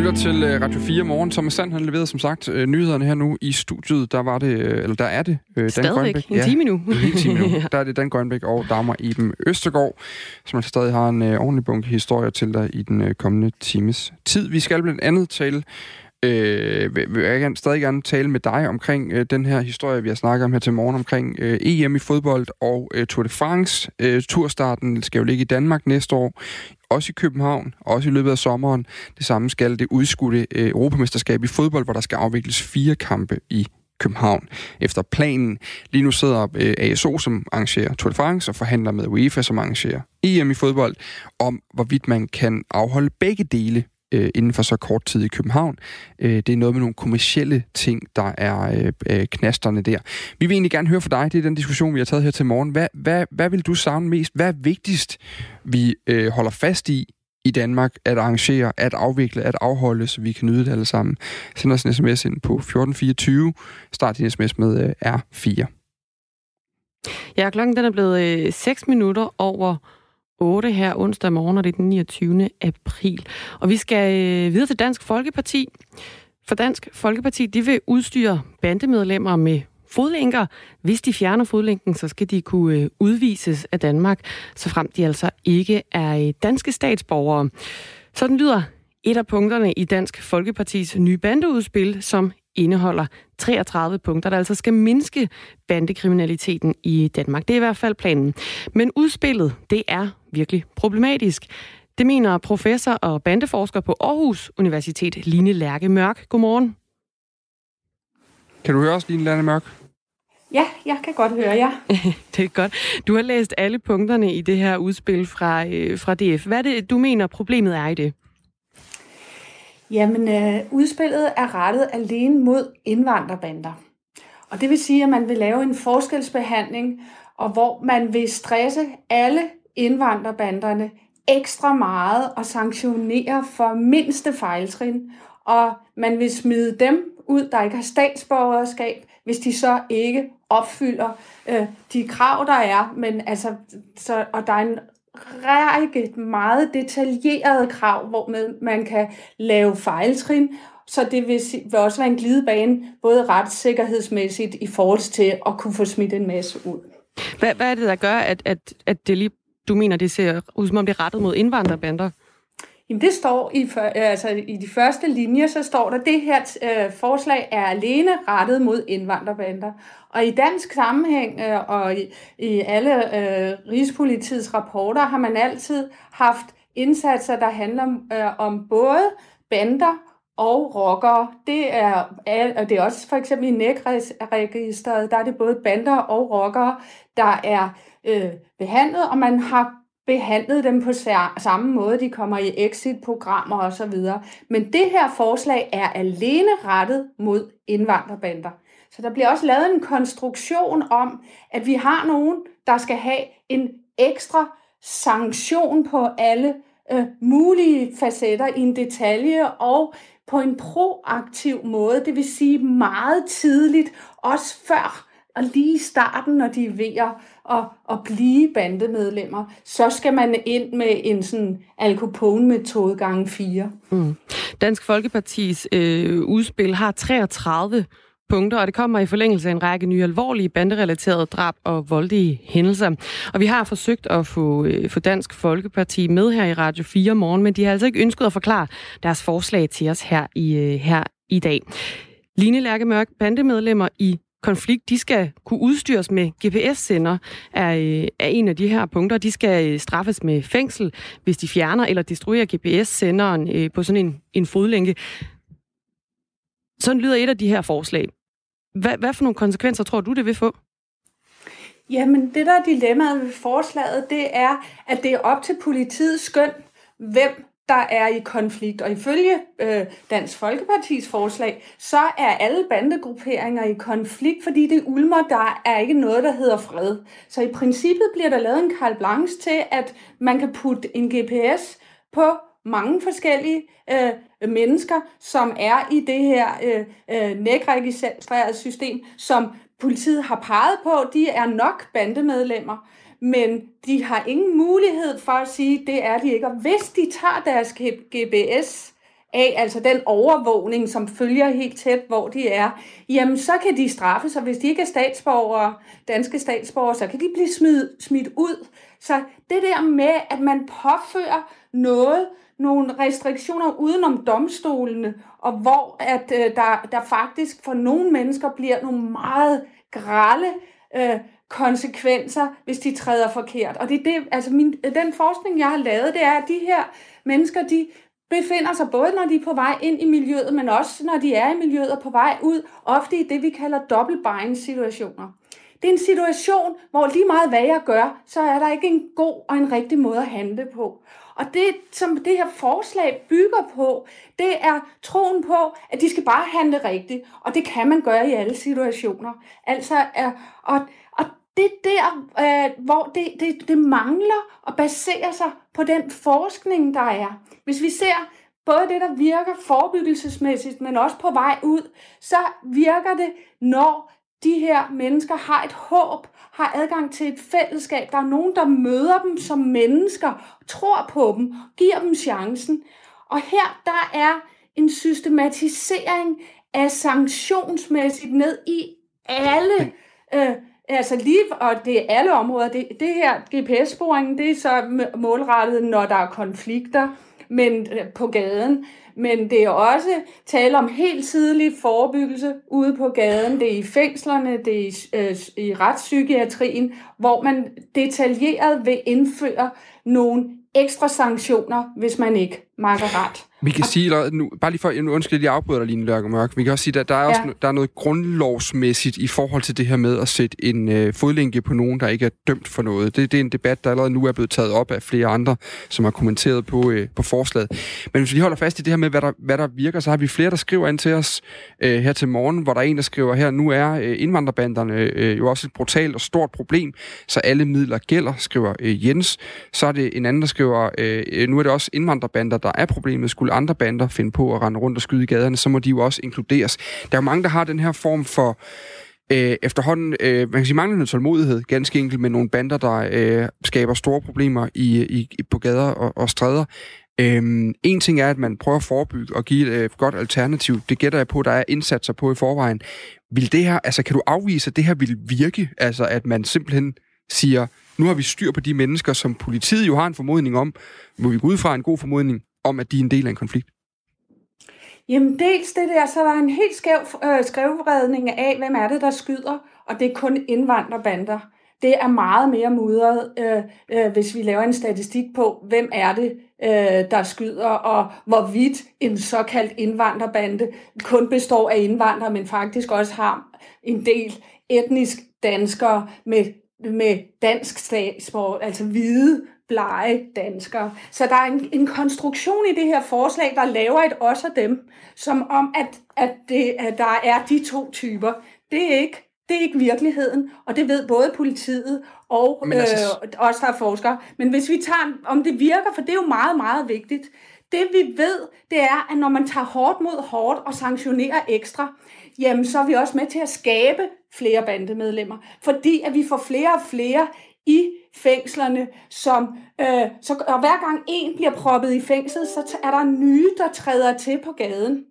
lytter til øh, Radio 4 morgen. Thomas Sand han leverede som sagt øh, nyhederne her nu i studiet. Der var det, øh, eller der er det. Dan Stadigvæk. En time nu. en time nu. Der er det Dan Grønbæk og Dagmar Iben Østergaard, som altså stadig har en ordentlig bunke historier til dig i den kommende times tid. Vi skal blandt andet tale Øh, vil jeg gerne, stadig gerne tale med dig omkring øh, den her historie, vi har snakket om her til morgen, omkring øh, EM i fodbold og øh, Tour de France. Øh, turstarten skal jo ligge i Danmark næste år, også i København, også i løbet af sommeren. Det samme skal det udskudte øh, Europamesterskab i fodbold, hvor der skal afvikles fire kampe i København. Efter planen, lige nu sidder øh, ASO, som arrangerer Tour de France, og forhandler med UEFA, som arrangerer EM i fodbold, om hvorvidt man kan afholde begge dele øh, inden for så kort tid i København. Øh, det er noget med nogle kommersielle ting, der er øh, øh, knasterne der. Vi vil egentlig gerne høre fra dig, det er den diskussion, vi har taget her til morgen. Hvad, hvad, hvad vil du savne mest? Hvad er vigtigst, vi øh, holder fast i i Danmark at arrangere, at afvikle, at afholde, så vi kan nyde det alle sammen. Send os en sms ind på 1424. Start din sms med øh, R4. Ja, klokken den er blevet øh, 6 minutter over 8 her onsdag morgen, og det er den 29. april. Og vi skal øh, videre til Dansk Folkeparti. For Dansk Folkeparti, de vil udstyre bandemedlemmer med fodlænker. Hvis de fjerner fodlænken, så skal de kunne øh, udvises af Danmark, så frem de altså ikke er øh, danske statsborgere. Sådan lyder et af punkterne i Dansk Folkepartis nye bandeudspil, som indeholder 33 punkter, der altså skal mindske bandekriminaliteten i Danmark. Det er i hvert fald planen. Men udspillet, det er virkelig problematisk. Det mener professor og bandeforsker på Aarhus Universitet, Line Lærke Mørk. Godmorgen. Kan du høre os, Line Lærke Mørk? Ja, jeg kan godt høre jer. det er godt. Du har læst alle punkterne i det her udspil fra, øh, fra DF. Hvad er det, du mener, problemet er i det? Jamen, øh, udspillet er rettet alene mod indvandrerbander. Og det vil sige, at man vil lave en forskelsbehandling, og hvor man vil stresse alle indvandrerbanderne ekstra meget og sanktionere for mindste fejltrin. Og man vil smide dem ud, der ikke har statsborgerskab, hvis de så ikke opfylder øh, de krav, der er. Men altså, så, og der er en række meget detaljerede krav, hvor man kan lave fejltrin, så det vil, vil også være en glidebane, både retssikkerhedsmæssigt i forhold til at kunne få smidt en masse ud. Hvad, hvad er det, der gør, at, at, at det lige, du mener, det ser ud som om det er rettet mod indvandrerbander? Jamen det står i, for, øh, altså i de første linjer, så står der, at det her øh, forslag er alene rettet mod indvandrerbander. Og i dansk sammenhæng øh, og i, i alle øh, Rigspolitiets rapporter har man altid haft indsatser, der handler øh, om både bander og rockere. Det er, og det er også for eksempel i NEC-registeret, der er det både bander og rockere, der er øh, behandlet, og man har behandlet dem på samme måde. De kommer i exit-programmer osv. Men det her forslag er alene rettet mod indvandrerbander. Så der bliver også lavet en konstruktion om, at vi har nogen, der skal have en ekstra sanktion på alle øh, mulige facetter i en detalje og på en proaktiv måde, det vil sige meget tidligt, også før og lige i starten, når de er ved at, at, at blive bandemedlemmer, så skal man ind med en sådan Al Capone-metode gange fire. Mm. Dansk Folkepartis øh, udspil har 33 punkter, og det kommer i forlængelse af en række nye alvorlige banderelaterede drab og voldelige hændelser. Og vi har forsøgt at få, øh, få Dansk Folkeparti med her i Radio 4 morgen, men de har altså ikke ønsket at forklare deres forslag til os her i, øh, her i dag. Line Lærke Mørk, bandemedlemmer i konflikt, de skal kunne udstyres med GPS-sender, er, øh, er en af de her punkter. De skal øh, straffes med fængsel, hvis de fjerner eller destruerer GPS-senderen øh, på sådan en, en fodlænke. Sådan lyder et af de her forslag. Hvad, hvad for nogle konsekvenser tror du, det vil få? Jamen, det der er dilemmaet ved forslaget, det er, at det er op til politiets skøn, hvem der er i konflikt. Og ifølge øh, Dansk Folkepartis forslag, så er alle bandegrupperinger i konflikt, fordi det ulmer, der er ikke noget, der hedder fred. Så i princippet bliver der lavet en carte blanche til, at man kan putte en GPS på mange forskellige øh, mennesker, som er i det her øh, øh, nækregistrerede system, som politiet har peget på, de er nok bandemedlemmer men de har ingen mulighed for at sige, det er de ikke. Og hvis de tager deres GPS af, altså den overvågning, som følger helt tæt, hvor de er, jamen så kan de straffes, og hvis de ikke er statsborgere, danske statsborgere, så kan de blive smidt, smidt ud. Så det der med, at man påfører noget, nogle restriktioner udenom domstolene, og hvor at øh, der, der faktisk for nogle mennesker bliver nogle meget grælde øh, konsekvenser, hvis de træder forkert. Og det er det, altså min, den forskning, jeg har lavet, det er, at de her mennesker, de befinder sig både, når de er på vej ind i miljøet, men også når de er i miljøet og på vej ud, ofte i det, vi kalder dobbeltbind-situationer. Det er en situation, hvor lige meget hvad jeg gør, så er der ikke en god og en rigtig måde at handle på. Og det, som det her forslag bygger på, det er troen på, at de skal bare handle rigtigt. Og det kan man gøre i alle situationer. Altså, er, og det er der, øh, hvor det, det, det mangler at basere sig på den forskning, der er. Hvis vi ser både det, der virker forebyggelsesmæssigt, men også på vej ud, så virker det, når de her mennesker har et håb, har adgang til et fællesskab. Der er nogen, der møder dem som mennesker, tror på dem, giver dem chancen. Og her der er en systematisering af sanktionsmæssigt ned i alle, øh, altså lige, og det er alle områder. Det, det her GPS-sporing, det er så målrettet, når der er konflikter men øh, på gaden. Men det er også tale om helt tidlig forebyggelse ude på gaden. Det er i fængslerne, det er i, øh, i retspsykiatrien, hvor man detaljeret vil indføre nogle ekstra sanktioner, hvis man ikke makker ret. Vi kan sige, nu, bare lige for, nu undskyld, jeg lige afbryder dig lige, Lørke Mørk. Vi kan også sige, at der er, også, ja. der er noget grundlovsmæssigt i forhold til det her med at sætte en øh, fodlænke på nogen, der ikke er dømt for noget. Det, det er en debat, der allerede nu er blevet taget op af flere andre, som har kommenteret på, øh, på forslaget. Men hvis vi holder fast i det her med, hvad der, hvad der virker, så har vi flere, der skriver ind til os øh, her til morgen, hvor der er en, der skriver her, nu er øh, indvandrerbanderne øh, jo også et brutalt og stort problem, så alle midler gælder, skriver øh, Jens. Så er det en anden, der skriver, øh, nu er det også indvandrerbander, der er problemet. Skulle andre bander finde på at rende rundt og skyde i gaderne, så må de jo også inkluderes. Der er jo mange, der har den her form for øh, efterhånden, øh, man kan sige, manglende tålmodighed, ganske enkelt med nogle bander, der øh, skaber store problemer i, i, på gader og, og stræder. Øhm, en ting er, at man prøver at forebygge og give et øh, godt alternativ. Det gætter jeg på, at der er indsatser på i forvejen. Vil det her, altså kan du afvise, at det her vil virke? Altså at man simpelthen siger, nu har vi styr på de mennesker, som politiet jo har en formodning om, må vi gå ud fra en god formodning, om at de er en del af en konflikt? Jamen dels det der, så der er en helt skæv øh, skrevredning af, hvem er det, der skyder, og det er kun indvandrerbander. Det er meget mere mudret, øh, øh, hvis vi laver en statistik på, hvem er det, øh, der skyder, og hvorvidt en såkaldt indvandrerbande kun består af indvandrere, men faktisk også har en del etnisk danskere med, med dansk statsborg, altså hvide blege danskere. Så der er en, en konstruktion i det her forslag, der laver et os og dem, som om, at, at, det, at der er de to typer. Det er ikke det er ikke virkeligheden, og det ved både politiet og Men altså... øh, os, der er forskere. Men hvis vi tager, om det virker, for det er jo meget, meget vigtigt. Det vi ved, det er, at når man tager hårdt mod hårdt og sanktionerer ekstra, jamen så er vi også med til at skabe flere bandemedlemmer. Fordi at vi får flere og flere i fængslerne, som, øh, så, og hver gang en bliver proppet i fængslet, så er der nye, der træder til på gaden.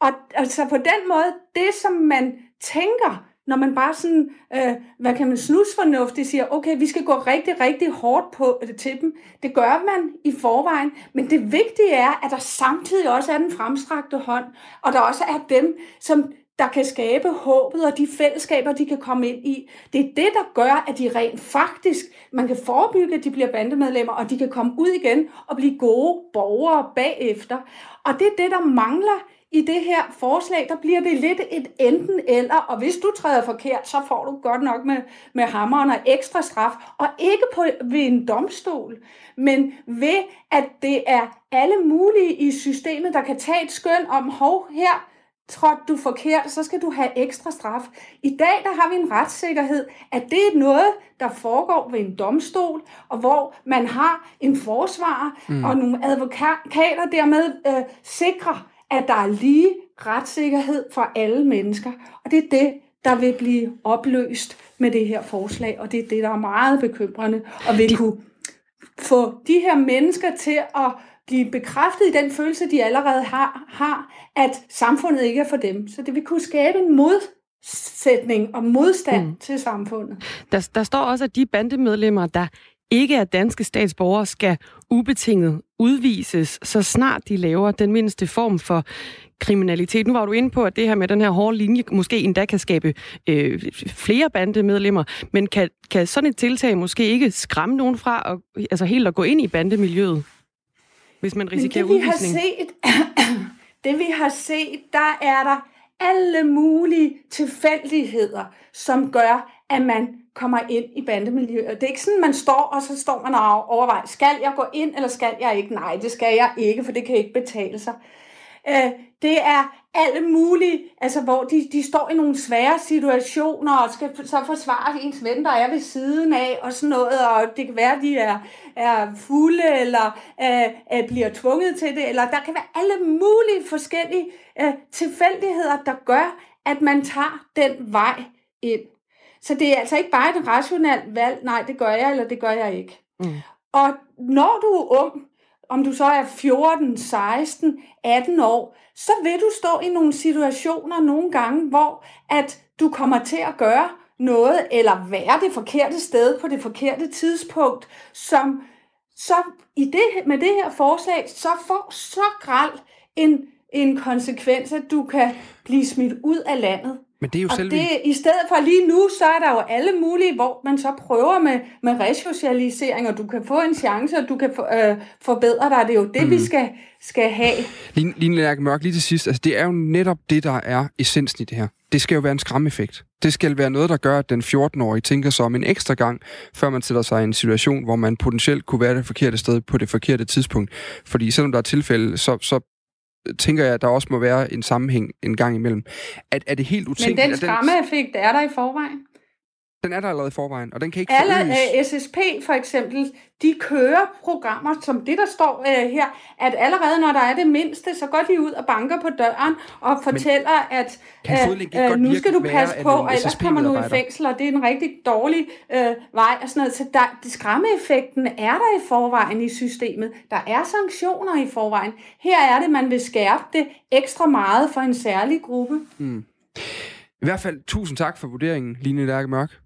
Og altså på den måde, det som man tænker, når man bare sådan, øh, hvad kan man snusfornuftigt siger, okay, vi skal gå rigtig, rigtig hårdt på øh, til dem. Det gør man i forvejen, men det vigtige er, at der samtidig også er den fremstrakte hånd, og der også er dem, som der kan skabe håbet og de fællesskaber, de kan komme ind i. Det er det, der gør, at de rent faktisk, man kan forebygge, at de bliver bandemedlemmer, og de kan komme ud igen og blive gode borgere bagefter. Og det er det, der mangler i det her forslag, der bliver det lidt et enten eller, og hvis du træder forkert, så får du godt nok med, med hammeren og ekstra straf, og ikke på, ved en domstol, men ved, at det er alle mulige i systemet, der kan tage et skøn om, hov, her trådte du forkert, så skal du have ekstra straf. I dag der har vi en retssikkerhed, at det er noget, der foregår ved en domstol, og hvor man har en forsvarer mm. og nogle advokater dermed øh, sikrer, at der er lige retssikkerhed for alle mennesker. Og det er det, der vil blive opløst med det her forslag, og det er det, der er meget bekymrende, og vil kunne få de her mennesker til at blive bekræftet i den følelse, de allerede har, har, at samfundet ikke er for dem. Så det vil kunne skabe en modsætning og modstand mm. til samfundet. Der, der står også, at de bandemedlemmer, der ikke er danske statsborgere, skal ubetinget udvises, så snart de laver den mindste form for kriminalitet. Nu var du inde på, at det her med den her hårde linje måske endda kan skabe øh, flere bandemedlemmer, men kan, kan sådan et tiltag måske ikke skræmme nogen fra at, altså helt at gå ind i bandemiljøet, hvis man risikerer men det, vi udvisning? Har set, det vi har set, der er der alle mulige tilfældigheder, som gør, at man kommer ind i bandemiljøet. Det er ikke sådan, man står, og så står man og overvejer, skal jeg gå ind, eller skal jeg ikke? Nej, det skal jeg ikke, for det kan ikke betale sig. Øh, det er alle mulige, altså hvor de, de står i nogle svære situationer og skal så forsvare ens ven, der er ved siden af og sådan noget, og det kan være, at de er, er fulde eller øh, bliver tvunget til det, eller der kan være alle mulige forskellige øh, tilfældigheder, der gør, at man tager den vej ind. Så det er altså ikke bare et rationelt valg, nej, det gør jeg, eller det gør jeg ikke. Mm. Og når du er ung, om du så er 14, 16, 18 år, så vil du stå i nogle situationer nogle gange, hvor at du kommer til at gøre noget, eller være det forkerte sted på det forkerte tidspunkt, som så i det, med det her forslag, så får så græld en, en konsekvens, at du kan blive smidt ud af landet. Men det er jo og selve... det, i stedet for lige nu, så er der jo alle mulige, hvor man så prøver med, med resocialisering, og du kan få en chance, og du kan for, øh, forbedre dig. Det er jo det, mm. vi skal, skal have. Line, Line Lærke Mørk, lige til sidst. Altså, det er jo netop det, der er essensen i det her. Det skal jo være en skræmmeffekt. Det skal være noget, der gør, at den 14-årige tænker sig om en ekstra gang, før man sætter sig i en situation, hvor man potentielt kunne være det forkerte sted på det forkerte tidspunkt. Fordi selvom der er tilfælde, så, så tænker jeg, at der også må være en sammenhæng en gang imellem. Er, er det helt utænkeligt? Men den skræmmeeffekt er der i forvejen. Den er der allerede i forvejen, og den kan ikke Alle forøges. uh, SSP for eksempel, de kører programmer som det, der står uh, her, at allerede når der er det mindste, så går de ud og banker på døren og fortæller, Men at uh, uh, nu skal du passe på, og ellers kommer du i fængsel, og det er en rigtig dårlig uh, vej og sådan noget. Så der, de skræmmeeffekten er der i forvejen i systemet. Der er sanktioner i forvejen. Her er det, man vil skærpe det ekstra meget for en særlig gruppe. Mm. I hvert fald tusind tak for vurderingen, Line Lærke Mørk.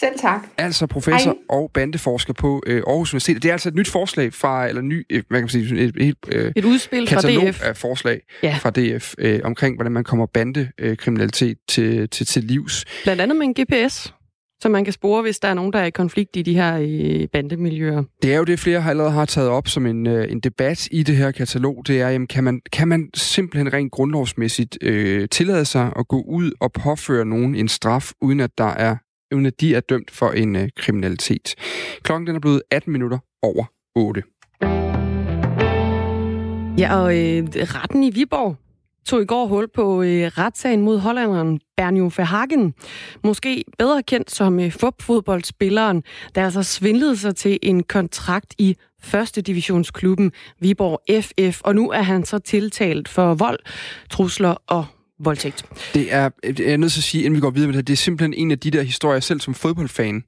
Selv tak. Altså professor Hej. og bandeforsker på øh, Aarhus Universitet. Det er altså et nyt forslag fra, eller ny, øh, hvad kan man sige, et, et, øh, et udspil katalog fra DF. af forslag ja. fra DF øh, omkring, hvordan man kommer bandekriminalitet øh, til, til, til livs. Blandt andet med en GPS så man kan spore, hvis der er nogen, der er i konflikt i de her øh, bandemiljøer. Det er jo det, flere har allerede har taget op som en, øh, en debat i det her katalog. Det er, jamen, kan, man, kan man simpelthen rent grundlovsmæssigt øh, tillade sig at gå ud og påføre nogen en straf, uden at der er uden de er dømt for en øh, kriminalitet. Klokken den er blevet 18 minutter over 8. Ja, og øh, retten i Viborg tog i går hul på øh, retssagen mod hollanderen Bernjo Verhagen. Måske bedre kendt som øh, fodboldspilleren der altså svindlede sig til en kontrakt i første divisionsklubben Viborg FF, og nu er han så tiltalt for vold, trusler og voldtægt. Det er, jeg er nødt til at sige, inden vi går videre med det det er simpelthen en af de der historier, selv som fodboldfan,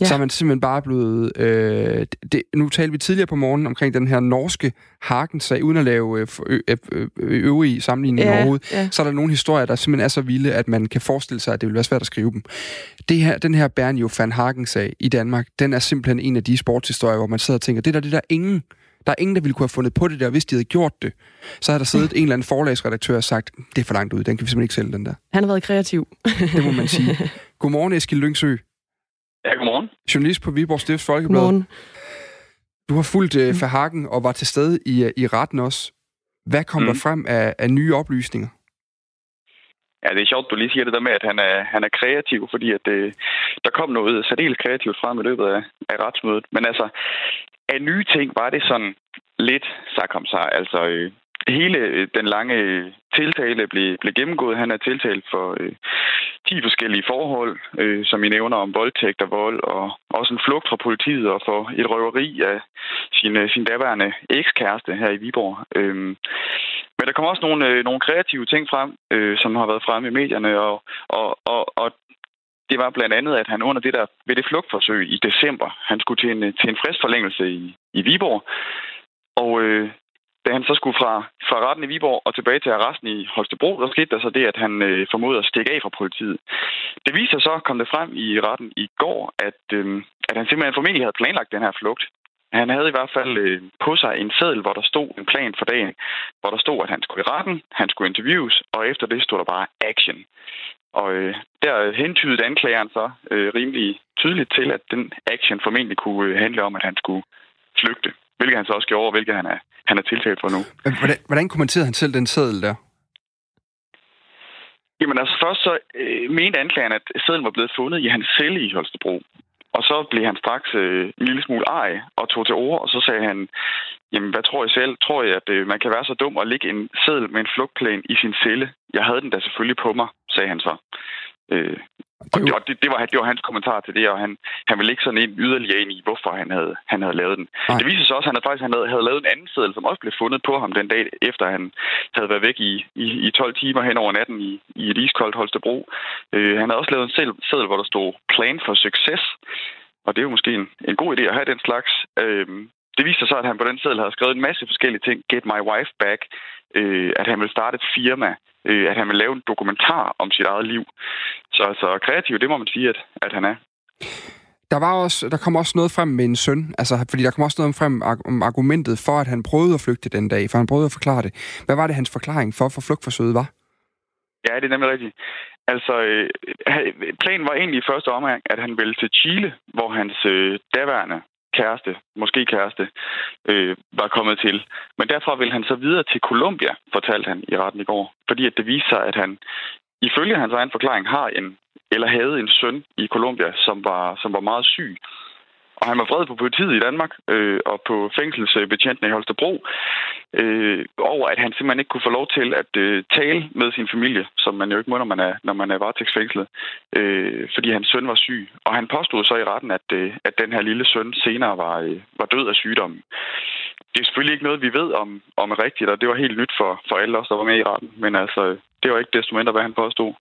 ja. så er man simpelthen bare blevet... Øh, det, nu talte vi tidligere på morgenen omkring den her norske Hagen-sag, uden at lave øh, øh, øh, øvrige sammenligninger ja, overhovedet, ja. så er der nogle historier, der simpelthen er så vilde, at man kan forestille sig, at det vil være svært at skrive dem. Det her, den her Bernjo van Hagen-sag i Danmark, den er simpelthen en af de sportshistorier, hvor man sidder og tænker, det der, det der ingen der er ingen, der ville kunne have fundet på det der, hvis de havde gjort det. Så har der siddet en eller anden forlagsredaktør og sagt, det er for langt ud, den kan vi simpelthen ikke sælge, den der. Han har været kreativ. det må man sige. Godmorgen, Eskild Lyngsø. Ja, godmorgen. Journalist på Viborg Stifts Folkeblad. Godmorgen. Du har fulgt uh, Verhagen og var til stede i, uh, i retten også. Hvad kom mm. der frem af, af nye oplysninger? Ja, det er sjovt, du lige siger det der med, at han er, han er kreativ, fordi at det, øh, der kom noget særdeles kreativt frem i løbet af, af retsmødet. Men altså, af nye ting var det sådan lidt sig. Altså, øh, hele øh, den lange øh, tiltale blev, blev gennemgået. Han er tiltalt for øh, 10 forskellige forhold, øh, som I nævner om voldtægt og vold, og også en flugt fra politiet og for et røveri af sin, øh, sin daværende ekskæreste her i Viborg. Øh, men der kommer også nogle, øh, nogle kreative ting frem, øh, som har været fremme i medierne, og, og, og, og det var blandt andet, at han under det der ved det flugtforsøg i december, han skulle til en, til en fristforlængelse i, i Viborg, Og øh, da han så skulle fra, fra retten i Viborg og tilbage til arresten i Holstebro, der skete der så det, at han øh, formodede at stikke af fra politiet. Det viser så, kom det frem i retten i går, at, øh, at han simpelthen formentlig havde planlagt den her flugt. Han havde i hvert fald øh, på sig en seddel, hvor der stod en plan for dagen, hvor der stod, at han skulle i retten, han skulle interviews, og efter det stod der bare action. Og øh, der hentydede anklageren så øh, rimelig tydeligt til, at den action formentlig kunne øh, handle om, at han skulle flygte. Hvilket han så også gjorde, og hvilket han er, han er tiltalt for nu. Hvordan, hvordan kommenterede han selv den seddel der? Jamen altså først så øh, mente anklageren, at sedlen var blevet fundet i hans celle i Holstebro. Og så blev han straks øh, en lille smule ej og tog til ord, og så sagde han, jamen hvad tror I selv? Tror jeg, at øh, man kan være så dum at lægge en seddel med en flugtplan i sin celle? Jeg havde den da selvfølgelig på mig, sagde han så. Øh, og det, og det, det, var, det var hans kommentar til det, og han, han ville ikke sådan ind yderligere ind i, hvorfor han havde, han havde lavet den. Nej. Det viser sig også, at han faktisk han havde, havde lavet en anden seddel, som også blev fundet på ham den dag, efter han havde været væk i, i, i 12 timer hen over natten i, i et iskoldt Holstebro. Øh, han havde også lavet en seddel, hvor der stod Plan for Success, og det er jo måske en, en god idé at have den slags. Øh, det viste sig så, at han på den seddel havde skrevet en masse forskellige ting. Get my wife back. Øh, at han ville starte et firma. Øh, at han ville lave en dokumentar om sit eget liv. Så altså, kreativ, det må man sige, at, at han er. Der, var også, der kom også noget frem med en søn, altså, fordi der kom også noget frem om argumentet for, at han prøvede at flygte den dag, for han prøvede at forklare det. Hvad var det, hans forklaring for, for flugtforsøget var? Ja, det er nemlig rigtigt. Altså, øh, planen var egentlig i første omgang, at han ville til Chile, hvor hans øh, daværende kæreste, måske kæreste, øh, var kommet til. Men derfra ville han så videre til Colombia, fortalte han i retten i går. Fordi at det viser sig, at han ifølge hans egen forklaring har en, eller havde en søn i Colombia, som var, som var meget syg. Og han var vred på politiet i Danmark øh, og på fængselsbetjentene i Holstebro øh, over, at han simpelthen ikke kunne få lov til at øh, tale med sin familie, som man jo ikke må, når man er, når man er varetægtsfængslet, øh, fordi hans søn var syg. Og han påstod så i retten, at, øh, at den her lille søn senere var, øh, var død af sygdommen. Det er selvfølgelig ikke noget, vi ved om, om er rigtigt, og det var helt nyt for, for alle os, der var med i retten. Men altså, det var ikke desto mindre, hvad han påstod.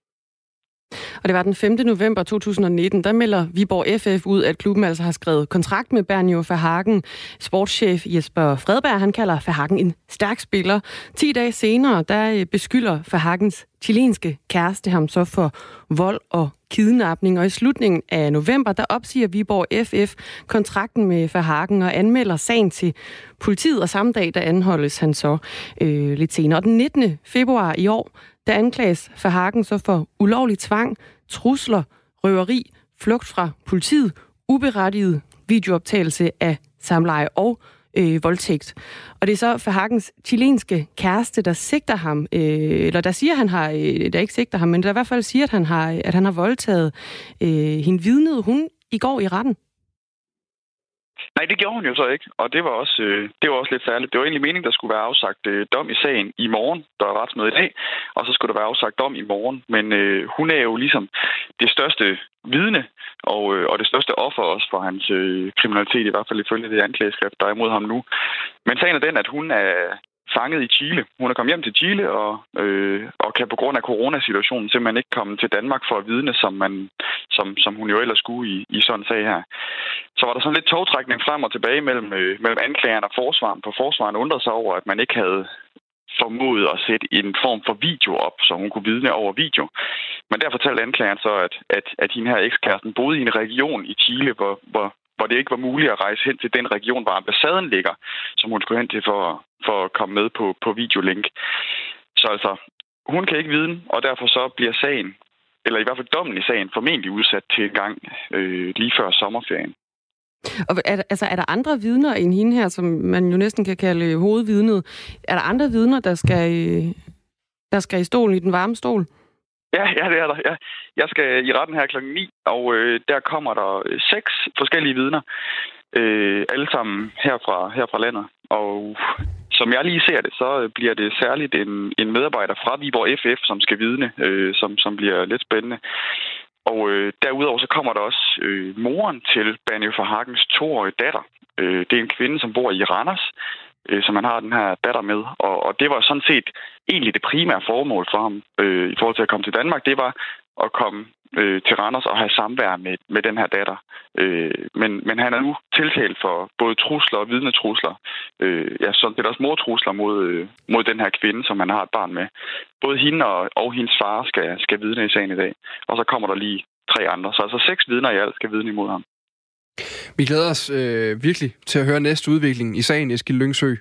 Og det var den 5. november 2019, der melder Viborg FF ud, at klubben altså har skrevet kontrakt med Bernio Verhagen. Sportschef Jesper Fredberg, han kalder Verhagen en stærk spiller. 10 dage senere, der øh, beskylder Verhagens chilenske kæreste ham så for vold og kidnapning, og i slutningen af november, der opsiger Viborg FF kontrakten med Verhagen og anmelder sagen til politiet, og samme dag, der anholdes han så øh, lidt senere. Og den 19. februar i år, der anklages Verhagen så for ulovlig tvang, trusler, røveri, flugt fra politiet, uberettiget videooptagelse af samleje og øh, voldtægt. Og det er så Verhagens chilenske kæreste, der sigter ham, øh, eller der siger, han har, øh, der ikke sigter ham, men der i hvert fald siger, at han har, at han har voldtaget øh, hende vidnede hun i går i retten. Nej, det gjorde hun jo så ikke, og det var også, øh, det var også lidt særligt. Det var egentlig meningen, der skulle være afsagt øh, dom i sagen i morgen, der er retsmøde i dag, og så skulle der være afsagt dom i morgen. Men øh, hun er jo ligesom det største vidne og, øh, og det største offer også for hans øh, kriminalitet, i hvert fald ifølge det anklageskrift, der er imod ham nu. Men sagen er den, at hun er, fanget i Chile. Hun er kommet hjem til Chile og, øh, og kan på grund af coronasituationen simpelthen ikke komme til Danmark for at vidne, som, man, som, som hun jo ellers skulle i, i sådan en sag her. Så var der sådan lidt togtrækning frem og tilbage mellem, øh, mellem anklageren og forsvaren. for forsvaren undrede sig over, at man ikke havde formodet at sætte en form for video op, så hun kunne vidne over video. Men der fortalte anklageren så, at, at, at hende her ekskæresten boede i en region i Chile, hvor, hvor, hvor det ikke var muligt at rejse hen til den region, hvor ambassaden ligger, som hun skulle hen til for, for at komme med på, på videolink. Så altså, hun kan ikke vide, og derfor så bliver sagen, eller i hvert fald dommen i sagen, formentlig udsat til en gang øh, lige før sommerferien. Og er, altså, er der andre vidner end hende her, som man jo næsten kan kalde hovedvidnet? Er der andre vidner, der skal, der skal i stolen, i den varme stol? Ja, ja, det er der. Ja. Jeg skal i retten her klokken 9, og øh, der kommer der øh, seks forskellige vidner. Øh, alle sammen her fra, her fra landet. Og som jeg lige ser det, så øh, bliver det særligt en, en medarbejder fra Viborg FF, som skal vidne, øh, som, som bliver lidt spændende. Og øh, derudover så kommer der også øh, moren til Banjo Hagens toårige datter. Øh, det er en kvinde, som bor i Randers, øh, som man har den her datter med. Og, og det var sådan set egentlig det primære formål for ham øh, i forhold til at komme til Danmark. Det var at komme øh, til Randers og have samvær med, med den her datter. Øh, men, men han er nu tiltalt for både trusler og vidnetrusler. Øh, ja, sådan det er også mortrusler mod, øh, mod den her kvinde, som han har et barn med. Både hende og, og hendes far skal, skal vidne i sagen i dag. Og så kommer der lige tre andre. Så altså seks vidner i alt skal vidne imod ham. Vi glæder os øh, virkelig til at høre næste udvikling i sagen Eskild Lyngsø.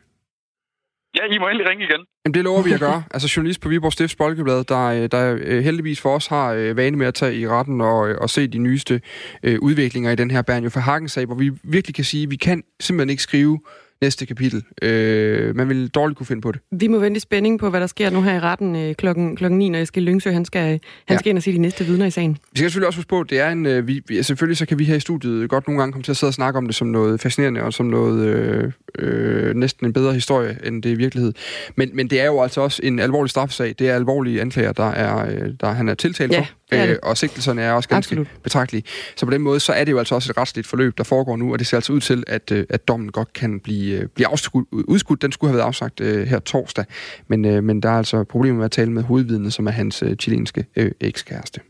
Ja, I må endelig ringe igen. Jamen, det lover vi at gøre. Altså journalist på Viborg Stifts Folkeblad, der, øh, der øh, heldigvis for os har øh, vane med at tage i retten og, og se de nyeste øh, udviklinger i den her Bernjo for Hagen-sag, hvor vi virkelig kan sige, at vi kan simpelthen ikke skrive næste kapitel. Øh, man vil dårligt kunne finde på det. Vi må vente i spænding på, hvad der sker nu her i retten øh, klokken, klokken 9, når Eskild Lyngsø han skal, han ja. skal ind og se de næste vidner i sagen. Vi skal selvfølgelig også huske på, det er en, øh, vi, selvfølgelig så kan vi her i studiet godt nogle gange komme til at sidde og snakke om det som noget fascinerende og som noget øh, øh, næsten en bedre historie, end det er i virkelighed. Men, men det er jo altså også en alvorlig straffesag. Det er alvorlige anklager, der, er, øh, der han er tiltalt Ja, for. det det. Øh, og sigtelserne er også ganske Absolut. betragtelige. Så på den måde, så er det jo altså også et retsligt forløb, der foregår nu, og det ser altså ud til, at, øh, at dommen godt kan blive, øh, blive afskudt, udskudt. Den skulle have været afsagt øh, her torsdag, men, øh, men der er altså problemer med at tale med hovedvidnet, som er hans øh, chilenske øh, ekskæreste.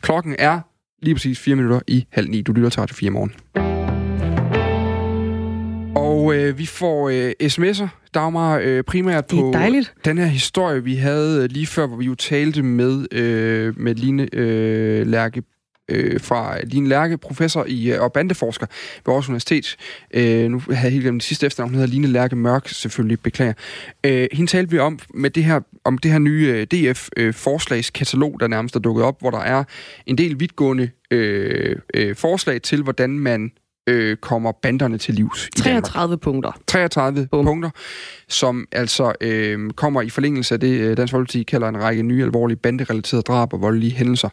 Klokken er lige præcis 4 minutter i halv ni. Du lytter til Radio 4 morgen. Og øh, vi får øh, sms'er, Dagmar, øh, primært på dejligt. den her historie, vi havde øh, lige før, hvor vi jo talte med, øh, med Line øh, Lærke øh, fra Line Lærke, professor i, øh, og bandeforsker ved Aarhus Universitet. Øh, nu havde jeg helt glemt det sidste efternavn, hun hedder Line Lærke Mørk, selvfølgelig, beklager. Øh, hende talte vi om med det her, om det her nye øh, DF-forslagskatalog, øh, der nærmest er dukket op, hvor der er en del vidtgående øh, øh, forslag til, hvordan man øh, kommer banderne til livs i Danmark. 33 punkter. 33 Bum. punkter, som altså øh, kommer i forlængelse af det, øh, Dansk Folkeparti kalder en række nye alvorlige banderelaterede drab og voldelige hændelser.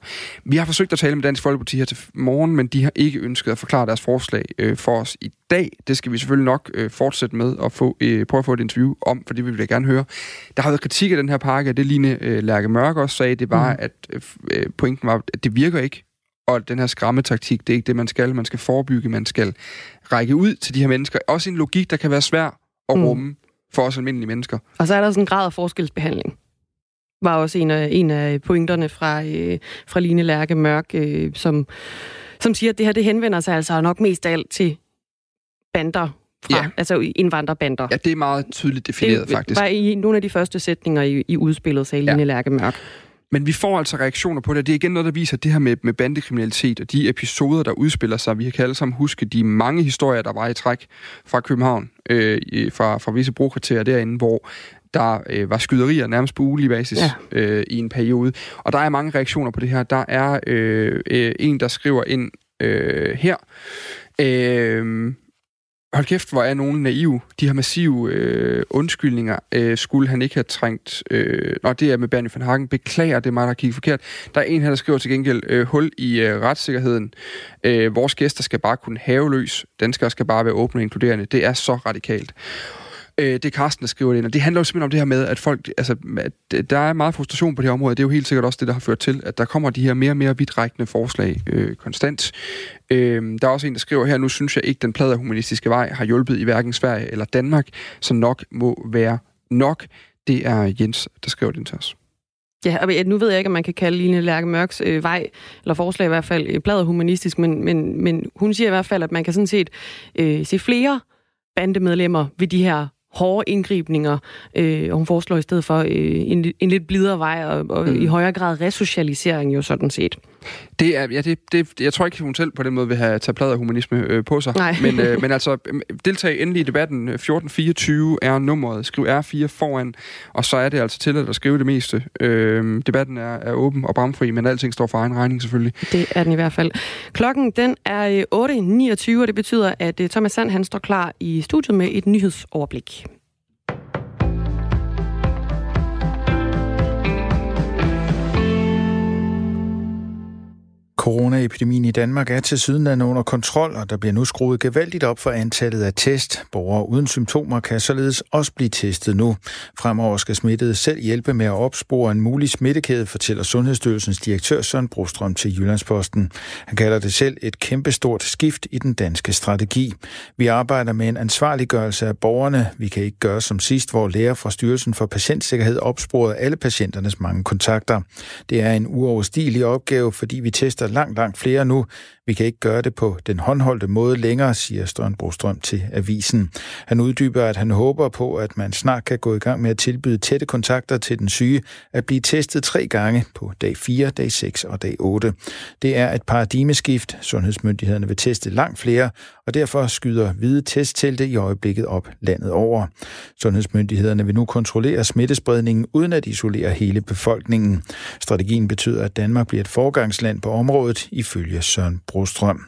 Vi har forsøgt at tale med Dansk Folkeparti her til morgen, men de har ikke ønsket at forklare deres forslag øh, for os i dag. Det skal vi selvfølgelig nok øh, fortsætte med at få, øh, prøve at få et interview om, for det vil vi gerne høre. Der har været kritik af den her pakke, og det Line øh, Lærke Mørk også sagde, det var, mm. at øh, pointen var, at det virker ikke, og den her skræmmetaktik, det er ikke det, man skal. Man skal forebygge, man skal række ud til de her mennesker. Også en logik, der kan være svær at Mm. rumme for os almindelige mennesker. Og så er der sådan en grad af forskelsbehandling. Var også en af, en af pointerne fra, øh, fra Line Lærke Mørk, øh, som, som siger, at det her det henvender sig altså nok mest af alt til bander, fra, Ja. altså indvandrerbander. Ja, det er meget tydeligt defineret, faktisk. var i nogle af de første sætninger i, i udspillet, sagde Ja. Line Lærke Mørk. Men vi får altså reaktioner på det. Det er igen noget, der viser det her med, med bandekriminalitet og de episoder, der udspiller sig. Vi kan alle sammen huske de mange historier, der var i træk fra København, øh, fra, fra visse brokvarterer derinde, hvor der øh, var skyderier nærmest på ugelig basis Ja. øh, i en periode. Og der er mange reaktioner på det her. Der er øh, øh, en, der skriver ind øh, her. Øh, Hold kæft, hvor er nogen naive. De har massive øh, undskyldninger. Øh, skulle han ikke have trængt... Øh, nå, det er med Bernie van Hagen. Beklager, det er mig, der har kigget forkert. Der er en her, der skriver til gengæld øh, hul i øh, retssikkerheden. Øh, vores gæster skal bare kunne have løs. Danskere skal bare være åbne og inkluderende. Det er så radikalt. Øh, det Karsten, Carsten, der skriver det ind, og det handler jo simpelthen om det her med, at folk, altså, at der er meget frustration på det her område. Det er jo helt sikkert også det, der har ført til, at der kommer de her mere og mere vidtrækkende forslag øh, konstant. Øh, der er også en, der skriver her, nu synes jeg ikke, den plade humanistiske vej har hjulpet i hverken Sverige eller Danmark, så nok må være nok. Det er Jens, der skriver det ind til os. Ja, og nu ved jeg ikke, om man kan kalde Line Lærke Mørks øh, vej, eller forslag i hvert fald, øh, bladet humanistisk, men, men, men hun siger i hvert fald, at man kan sådan set øh, se flere bandemedlemmer ved de her hårde indgribninger, øh, og hun foreslår i stedet for øh, en, en lidt blidere vej, og, og mm. i højere grad resocialisering jo sådan set. Det er, ja, det, det, jeg tror ikke, hun selv på den måde vil have taget plade af humanisme øh, på sig. Nej. Men, øh, men altså, øh, deltag endelig i debatten. 1424 er nummeret. Skriv R4 foran, og så er det altså til at skrive det meste. Øh, debatten er, er åben og bramfri, men alting står for egen regning selvfølgelig. Det er den i hvert fald. Klokken den er øh, 8.29, og det betyder, at øh, Thomas Sand han står klar i studiet med et nyhedsoverblik. Coronaepidemien i Danmark er til sydenlande under kontrol, og der bliver nu skruet gevaldigt op for antallet af test. Borgere uden symptomer kan således også blive testet nu. Fremover skal smittede selv hjælpe med at opspore en mulig smittekæde, fortæller Sundhedsstyrelsens direktør Søren Brostrøm til Jyllandsposten. Han kalder det selv et kæmpestort skift i den danske strategi. Vi arbejder med en ansvarliggørelse af borgerne. Vi kan ikke gøre som sidst, hvor læger fra Styrelsen for Patientsikkerhed opsporede alle patienternes mange kontakter. Det er en uoverstigelig opgave, fordi vi tester langt, langt flere nu, vi kan ikke gøre det på den håndholdte måde længere, siger Støren Brostrøm til avisen. Han uddyber, at han håber på, at man snart kan gå i gang med at tilbyde tætte kontakter til den syge at blive testet tre gange på dag 4, dag 6 og dag 8. Det er et paradigmeskift. Sundhedsmyndighederne vil teste langt flere, og derfor skyder hvide testtelte i øjeblikket op landet over. Sundhedsmyndighederne vil nu kontrollere smittespredningen uden at isolere hele befolkningen. Strategien betyder, at Danmark bliver et forgangsland på området, ifølge Søren Brostrøm.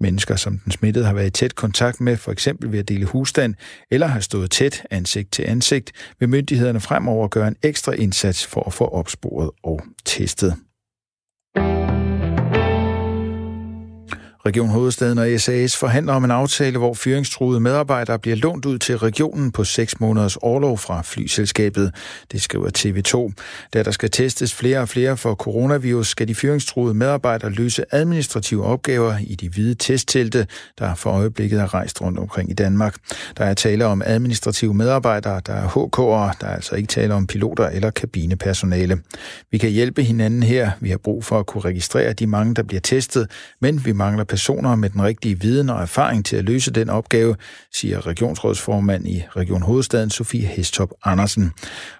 Mennesker, som den smittede har været i tæt kontakt med, for eksempel ved at dele husstand eller har stået tæt ansigt til ansigt, vil myndighederne fremover gøre en ekstra indsats for at få opsporet og testet. Region Hovedstaden og SAS forhandler om en aftale, hvor fyringstruede medarbejdere bliver lånt ud til regionen på 6 måneders overlov fra flyselskabet. Det skriver TV2. Da der skal testes flere og flere for coronavirus, skal de fyringstruede medarbejdere løse administrative opgaver i de hvide testtelte, der for øjeblikket er rejst rundt omkring i Danmark. Der er tale om administrative medarbejdere, der er HK'ere, der er altså ikke tale om piloter eller kabinepersonale. Vi kan hjælpe hinanden her. Vi har brug for at kunne registrere de mange, der bliver testet, men vi mangler personer med den rigtige viden og erfaring til at løse den opgave, siger regionsrådsformand i Region Hovedstaden, Sofie Hestop Andersen.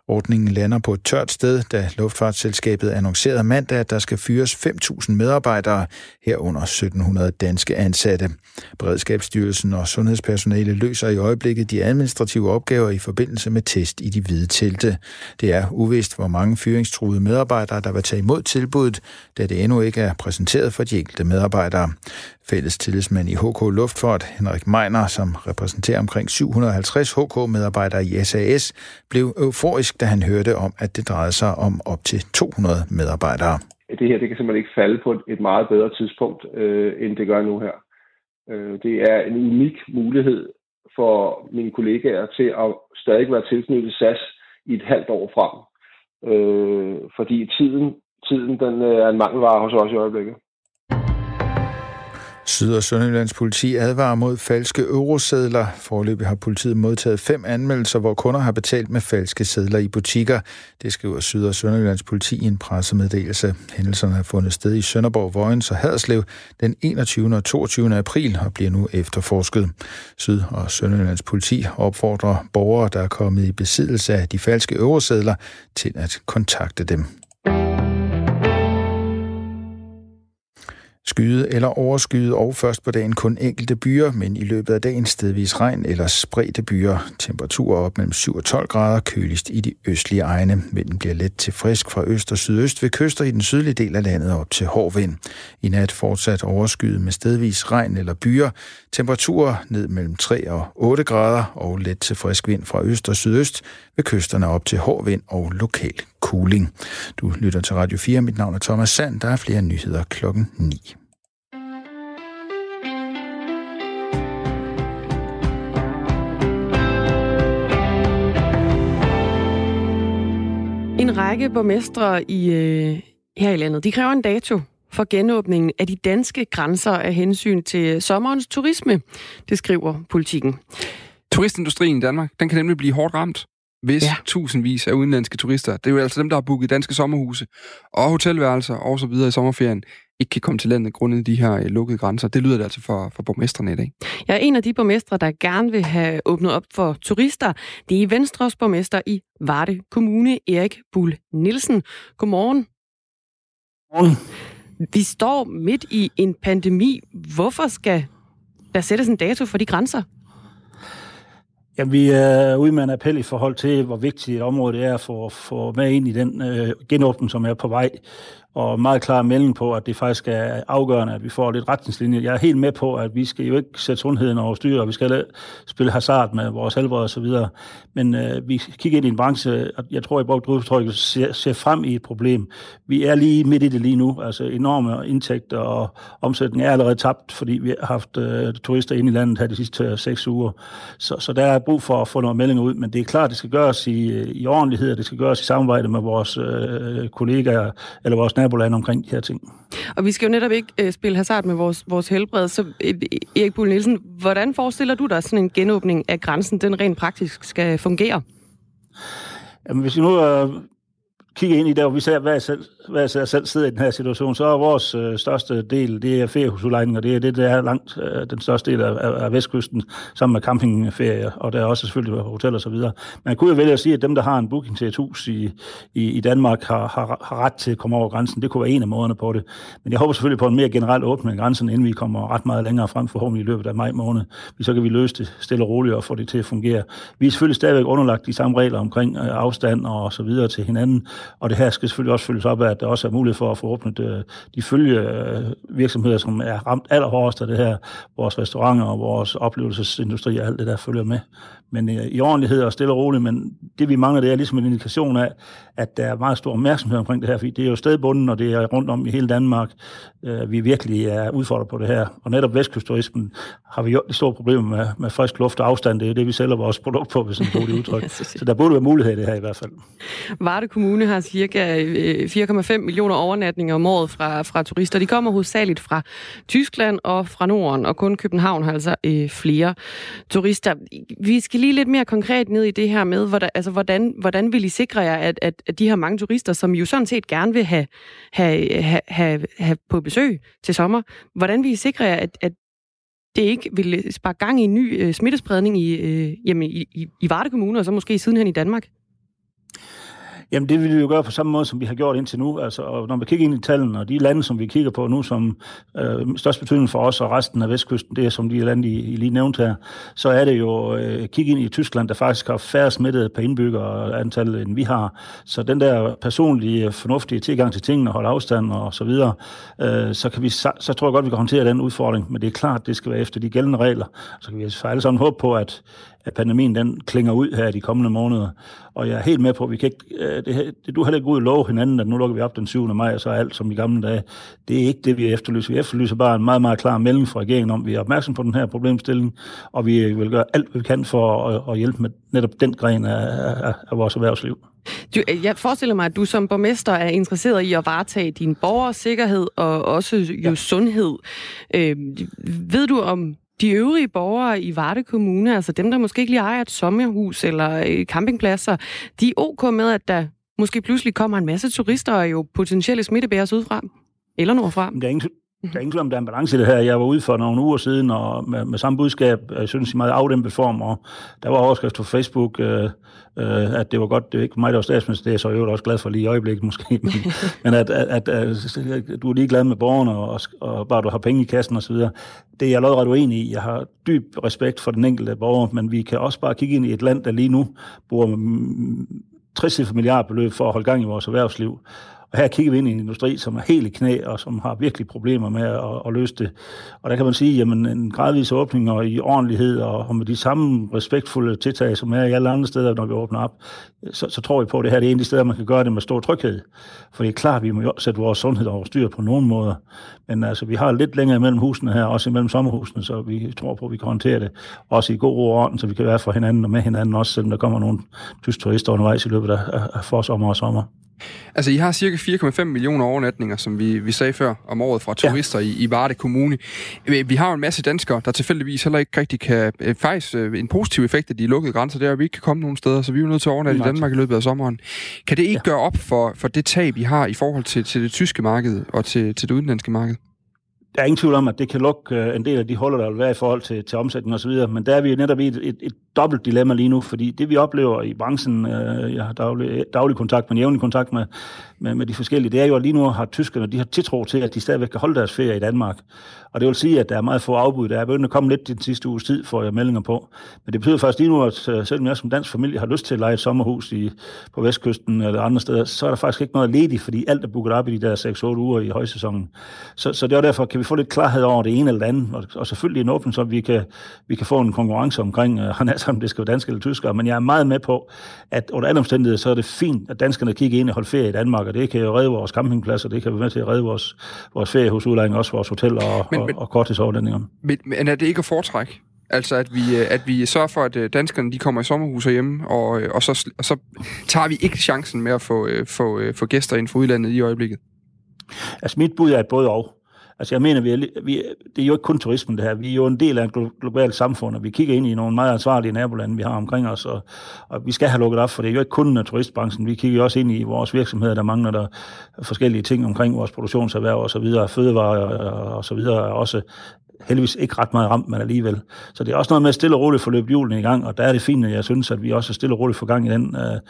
Ordningen lander på et tørt sted, da Luftfartsselskabet annoncerede mandag, at der skal fyres 5.000 medarbejdere, herunder 1.700 danske ansatte. Beredskabsstyrelsen og sundhedspersonale løser i øjeblikket de administrative opgaver i forbindelse med test i de hvide telte. Det er uvist, hvor mange fyringstruede medarbejdere, der vil tage imod tilbuddet, da det endnu ikke er præsenteret for de enkelte medarbejdere. Fælles tillidsmand i HK Luftfart, Henrik Meiner, som repræsenterer omkring 750 HK-medarbejdere i SAS, blev euforisk, da han hørte om, at det drejede sig om op til 200 medarbejdere. Det her det kan simpelthen ikke falde på et meget bedre tidspunkt, øh, end det gør nu her. Øh, det er en unik mulighed for mine kollegaer til at stadig være tilknyttet SAS i et halvt år frem. Øh, fordi tiden, tiden den øh, er en mangelvare hos os i øjeblikket. Syd- og Sønderjyllands politi advarer mod falske eurosedler. Forløbig har politiet modtaget fem anmeldelser, hvor kunder har betalt med falske sedler i butikker. Det skriver Syd- og Sønderjyllands politi i en pressemeddelelse. Hændelserne har fundet sted i Sønderborg, Vojens og Haderslev den 21. og 22. april og bliver nu efterforsket. Syd- og Sønderjyllands politi opfordrer borgere, der er kommet i besiddelse af de falske eurosedler, til at kontakte dem. Skyde eller overskyde og først på dagen kun enkelte byer, men i løbet af dagen stedvis regn eller spredte byer. Temperaturer op mellem 7 og 12 grader, køligst i de østlige egne. Vinden bliver let til frisk fra øst og sydøst ved kyster i den sydlige del af landet op til hård vind. I nat fortsat overskyet med stedvis regn eller byer. Temperaturer ned mellem 3 og 8 grader og let til frisk vind fra øst og sydøst ved kysterne op til hård vind og lokal cooling. Du lytter til Radio 4. Mit navn er Thomas Sand. Der er flere nyheder klokken 9. En række borgmestre i, øh, her i landet, de kræver en dato for genåbningen af de danske grænser af hensyn til sommerens turisme, det skriver politikken. Turistindustrien i Danmark, den kan nemlig blive hårdt ramt hvis ja. tusindvis af udenlandske turister, det er jo altså dem, der har booket danske sommerhuse og hotelværelser og så videre i sommerferien, ikke kan komme til landet grundet de her øh, lukkede grænser. Det lyder det altså for, for borgmestrene i dag. Jeg er en af de borgmestre, der gerne vil have åbnet op for turister. Det er Venstres borgmester i Varde Kommune, Erik Bull Nielsen. Godmorgen. Godmorgen. Vi står midt i en pandemi. Hvorfor skal der sættes en dato for de grænser? Ja, vi er ude med en appel i forhold til, hvor vigtigt et område det er for at få med ind i den øh, genåbning, som er på vej og meget klar melding på, at det faktisk er afgørende, at vi får lidt retningslinjer. Jeg er helt med på, at vi skal jo ikke sætte sundheden over styr, og vi skal spille hasard med vores helbred og så videre. Men øh, vi kigger ind i en branche, og jeg tror, at i tror, ser, ser frem i et problem. Vi er lige midt i det lige nu, altså enorme indtægter og omsætning er allerede tabt, fordi vi har haft øh, turister ind i landet her de sidste øh, seks uger. Så, så der er brug for at få nogle meldinger ud, men det er klart, at det skal gøres i, øh, i ordentlighed, og det skal gøres i samarbejde med vores øh, kollegaer eller vores nabolande omkring de her ting. Og vi skal jo netop ikke øh, spille hasard med vores, vores helbred. Så øh, Erik Bull Nielsen, hvordan forestiller du dig sådan en genåbning af grænsen, den rent praktisk skal fungere? Jamen, hvis vi nu øh, kigger ind i der, hvor vi ser, hvad selv, hvad jeg selv sidder i den her situation, så er vores øh, største del, det er feriehusudlejning, og det er det, der er langt øh, den største del af, af, af vestkysten, sammen med campingferier, og der er også selvfølgelig hotel og så videre. Man kunne jo vælge at sige, at dem, der har en booking til et hus i, i, i Danmark, har, har, har ret til at komme over grænsen. Det kunne være en af måderne på det. Men jeg håber selvfølgelig på en mere generel åbning af grænsen, inden vi kommer ret meget længere frem, forhåbentlig i løbet af maj måned. Så kan vi løse det stille og roligt og få det til at fungere. Vi er selvfølgelig stadigvæk underlagt de samme regler omkring øh, afstand og så videre til hinanden, og det her skal selvfølgelig også følges op af, at der også er mulighed for at få åbnet øh, de følge øh, virksomheder, som er ramt allerhårdest af det her. Vores restauranter og vores oplevelsesindustri og alt det der følger med. Men øh, i ordentlighed og stille og roligt, men det vi mangler, det er ligesom en indikation af, at der er meget stor opmærksomhed omkring det her, fordi det er jo stedbunden, og det er rundt om i hele Danmark, øh, vi virkelig er udfordret på det her. Og netop vestkystturismen har vi jo det store problemer med, med frisk luft og afstand. Det er det, vi sælger vores produkt på, hvis man det udtryk. Så der burde være mulighed i det her i hvert fald. Varde Kommune har cirka 4,5 øh, millioner overnatninger om året fra, fra turister. De kommer hovedsageligt fra Tyskland og fra Norden, og kun København har altså øh, flere turister. Vi skal lige lidt mere konkret ned i det her med, hvordan, altså, hvordan, hvordan vil I sikre jer, at, at, at de her mange turister, som jo sådan set gerne vil have, have, have, have, have på besøg til sommer, hvordan vil I sikre jer, at, at det ikke vil spare gang i en ny øh, smittespredning i, øh, jamen, i, i, i Varde Kommune, og så måske sidenhen i Danmark? Jamen det vil vi jo gøre på samme måde, som vi har gjort indtil nu. Altså, og når vi kigger ind i tallene, og de lande, som vi kigger på nu, som øh, størst betydning for os og resten af Vestkysten, det er som de lande, I, I lige nævnte her, så er det jo øh, kigge ind i Tyskland, der faktisk har færre smittede per indbygger og antal, end vi har. Så den der personlige, øh, fornuftige tilgang til tingene, holde afstand og så videre, øh, så, kan vi, så, så tror jeg godt, vi kan håndtere den udfordring. Men det er klart, det skal være efter de gældende regler. Så kan vi altså alle sammen håbe på, at, at pandemien den klinger ud her de kommende måneder. Og jeg er helt med på, at vi kan ikke, øh, det, det, du heller ikke ud og love hinanden, at nu lukker vi op den 7. maj, og så er alt som i gamle dage. Det er ikke det, vi efterlyser. Vi efterlyser bare en meget, meget klar melding fra regeringen om, at vi er opmærksom på den her problemstilling, og vi vil gøre alt, hvad vi kan for at, at hjælpe med netop den gren af, af, af vores erhvervsliv. Du, jeg forestiller mig, at du som borgmester er interesseret i at varetage din borgers sikkerhed og også jo ja. sundhed. Øh, ved du om de øvrige borgere i Varde Kommune, altså dem, der måske ikke lige ejer et sommerhus eller øh, campingpladser, de er ok med, at der måske pludselig kommer en masse turister og jo potentielle smittebærers udefra eller nordfra. Der er ingen, der er ingen om, der er en balance i det her. Jeg var ude for nogle uger siden og med, med samme budskab, jeg synes i meget afdæmpet form, og der var overskrift på Facebook, øh, øh, at det var godt, det er ikke mig, der var statsminister, det er så jo også glad for lige i øjeblikket måske, men, men at, at, at, øh, at, du er lige glad med borgerne, og, og bare du har penge i kassen osv. Det er jeg lodret uenig i. Jeg har dyb respekt for den enkelte borger, men vi kan også bare kigge ind i et land, der lige nu bruger mm, 60 milliardbeløb for at holde gang i vores erhvervsliv. Og her kigger vi ind i en industri, som er helt i knæ, og som har virkelig problemer med at, at løse det. Og der kan man sige, at en gradvis åbning og i ordentlighed og, og med de samme respektfulde tiltag, som er i alle andre steder, når vi åbner op, så, så tror vi på, at det her det er en af de steder, man kan gøre det med stor tryghed. For det er klart, at vi må sætte vores sundhed over styr på nogen måder. Men altså, vi har lidt længere imellem husene her, også imellem sommerhusene, så vi tror på, at vi kan håndtere det. Også i god ro og orden, så vi kan være for hinanden og med hinanden, også selvom der kommer nogle tysk turister undervejs i løbet af, af forsommer og sommer. Altså, I har cirka 4,5 millioner overnatninger, som vi, vi sagde før, om året fra turister ja. i, i Varde Kommune. Vi har jo en masse danskere, der tilfældigvis heller ikke rigtig kan... Øh, faktisk øh, en positiv effekt af de lukkede grænser, det er, at vi ikke kan komme nogen steder, så vi er jo nødt til at overnatte i Danmark i løbet af sommeren. Kan det ikke ja. gøre op for, for det tab, I har i forhold til, til det tyske marked og til, til det udenlandske marked? Der er ingen tvivl om, at det kan lukke øh, en del af de huller, der vil være i forhold til, til omsætning osv., men der er vi netop i et, et, et dobbelt dilemma lige nu, fordi det vi oplever i branchen, øh, jeg har daglig, daglig kontakt, men jævnlig kontakt med, med, med de forskellige, det er jo, at lige nu har tyskerne, de har tiltro til, at de stadigvæk kan holde deres ferie i Danmark. Og det vil sige, at der er meget få afbud. Der er begyndt at komme lidt den sidste uges tid, får jeg meldinger på. Men det betyder først lige nu, at øh, selvom jeg som dansk familie har lyst til at lege et sommerhus i, på Vestkysten eller andre steder, så er der faktisk ikke noget ledigt, fordi alt er booket op i de der 6-8 uger i højsæsonen. Så, så det er derfor, kan vi få lidt klarhed over det ene eller det andet, og, og selvfølgelig en åbning, så vi kan, vi kan få en konkurrence omkring, øh, uh, om det skal være dansk eller tyskere. Men jeg er meget med på, at under alle omstændigheder, så er det fint, at danskerne kigger ind og holder ferie i Danmark, og det kan jo redde vores campingpladser, det kan være med til at redde vores, vores feriehusudlejning, også vores hoteller og, men, og, og korttidsovernatninger. Men, men er det ikke at foretrække? Altså, at vi, øh, at vi sørger for, at øh, danskerne de kommer i sommerhus hjemme, og, øh, og, så, og så tager vi ikke chancen med at få, få, få gæster ind fra udlandet i øjeblikket? Altså, mit bud er et både og. Altså jeg mener, vi er, vi, det er jo ikke kun turismen det her. Vi er jo en del af et globalt samfund, og vi kigger ind i nogle meget ansvarlige nabolande, vi har omkring os, og, og vi skal have lukket op, for det er jo ikke kun øh, turistbranchen. Vi kigger også ind i vores virksomheder, der mangler der forskellige ting omkring vores produktionserhverv og så videre, fødevarer og, og så videre, også heldigvis ikke ret meget ramt, men alligevel. Så det er også noget med at stille og roligt få løbet julen i gang, og der er det fint, at jeg synes, at vi også er stille og roligt for gang i den øh,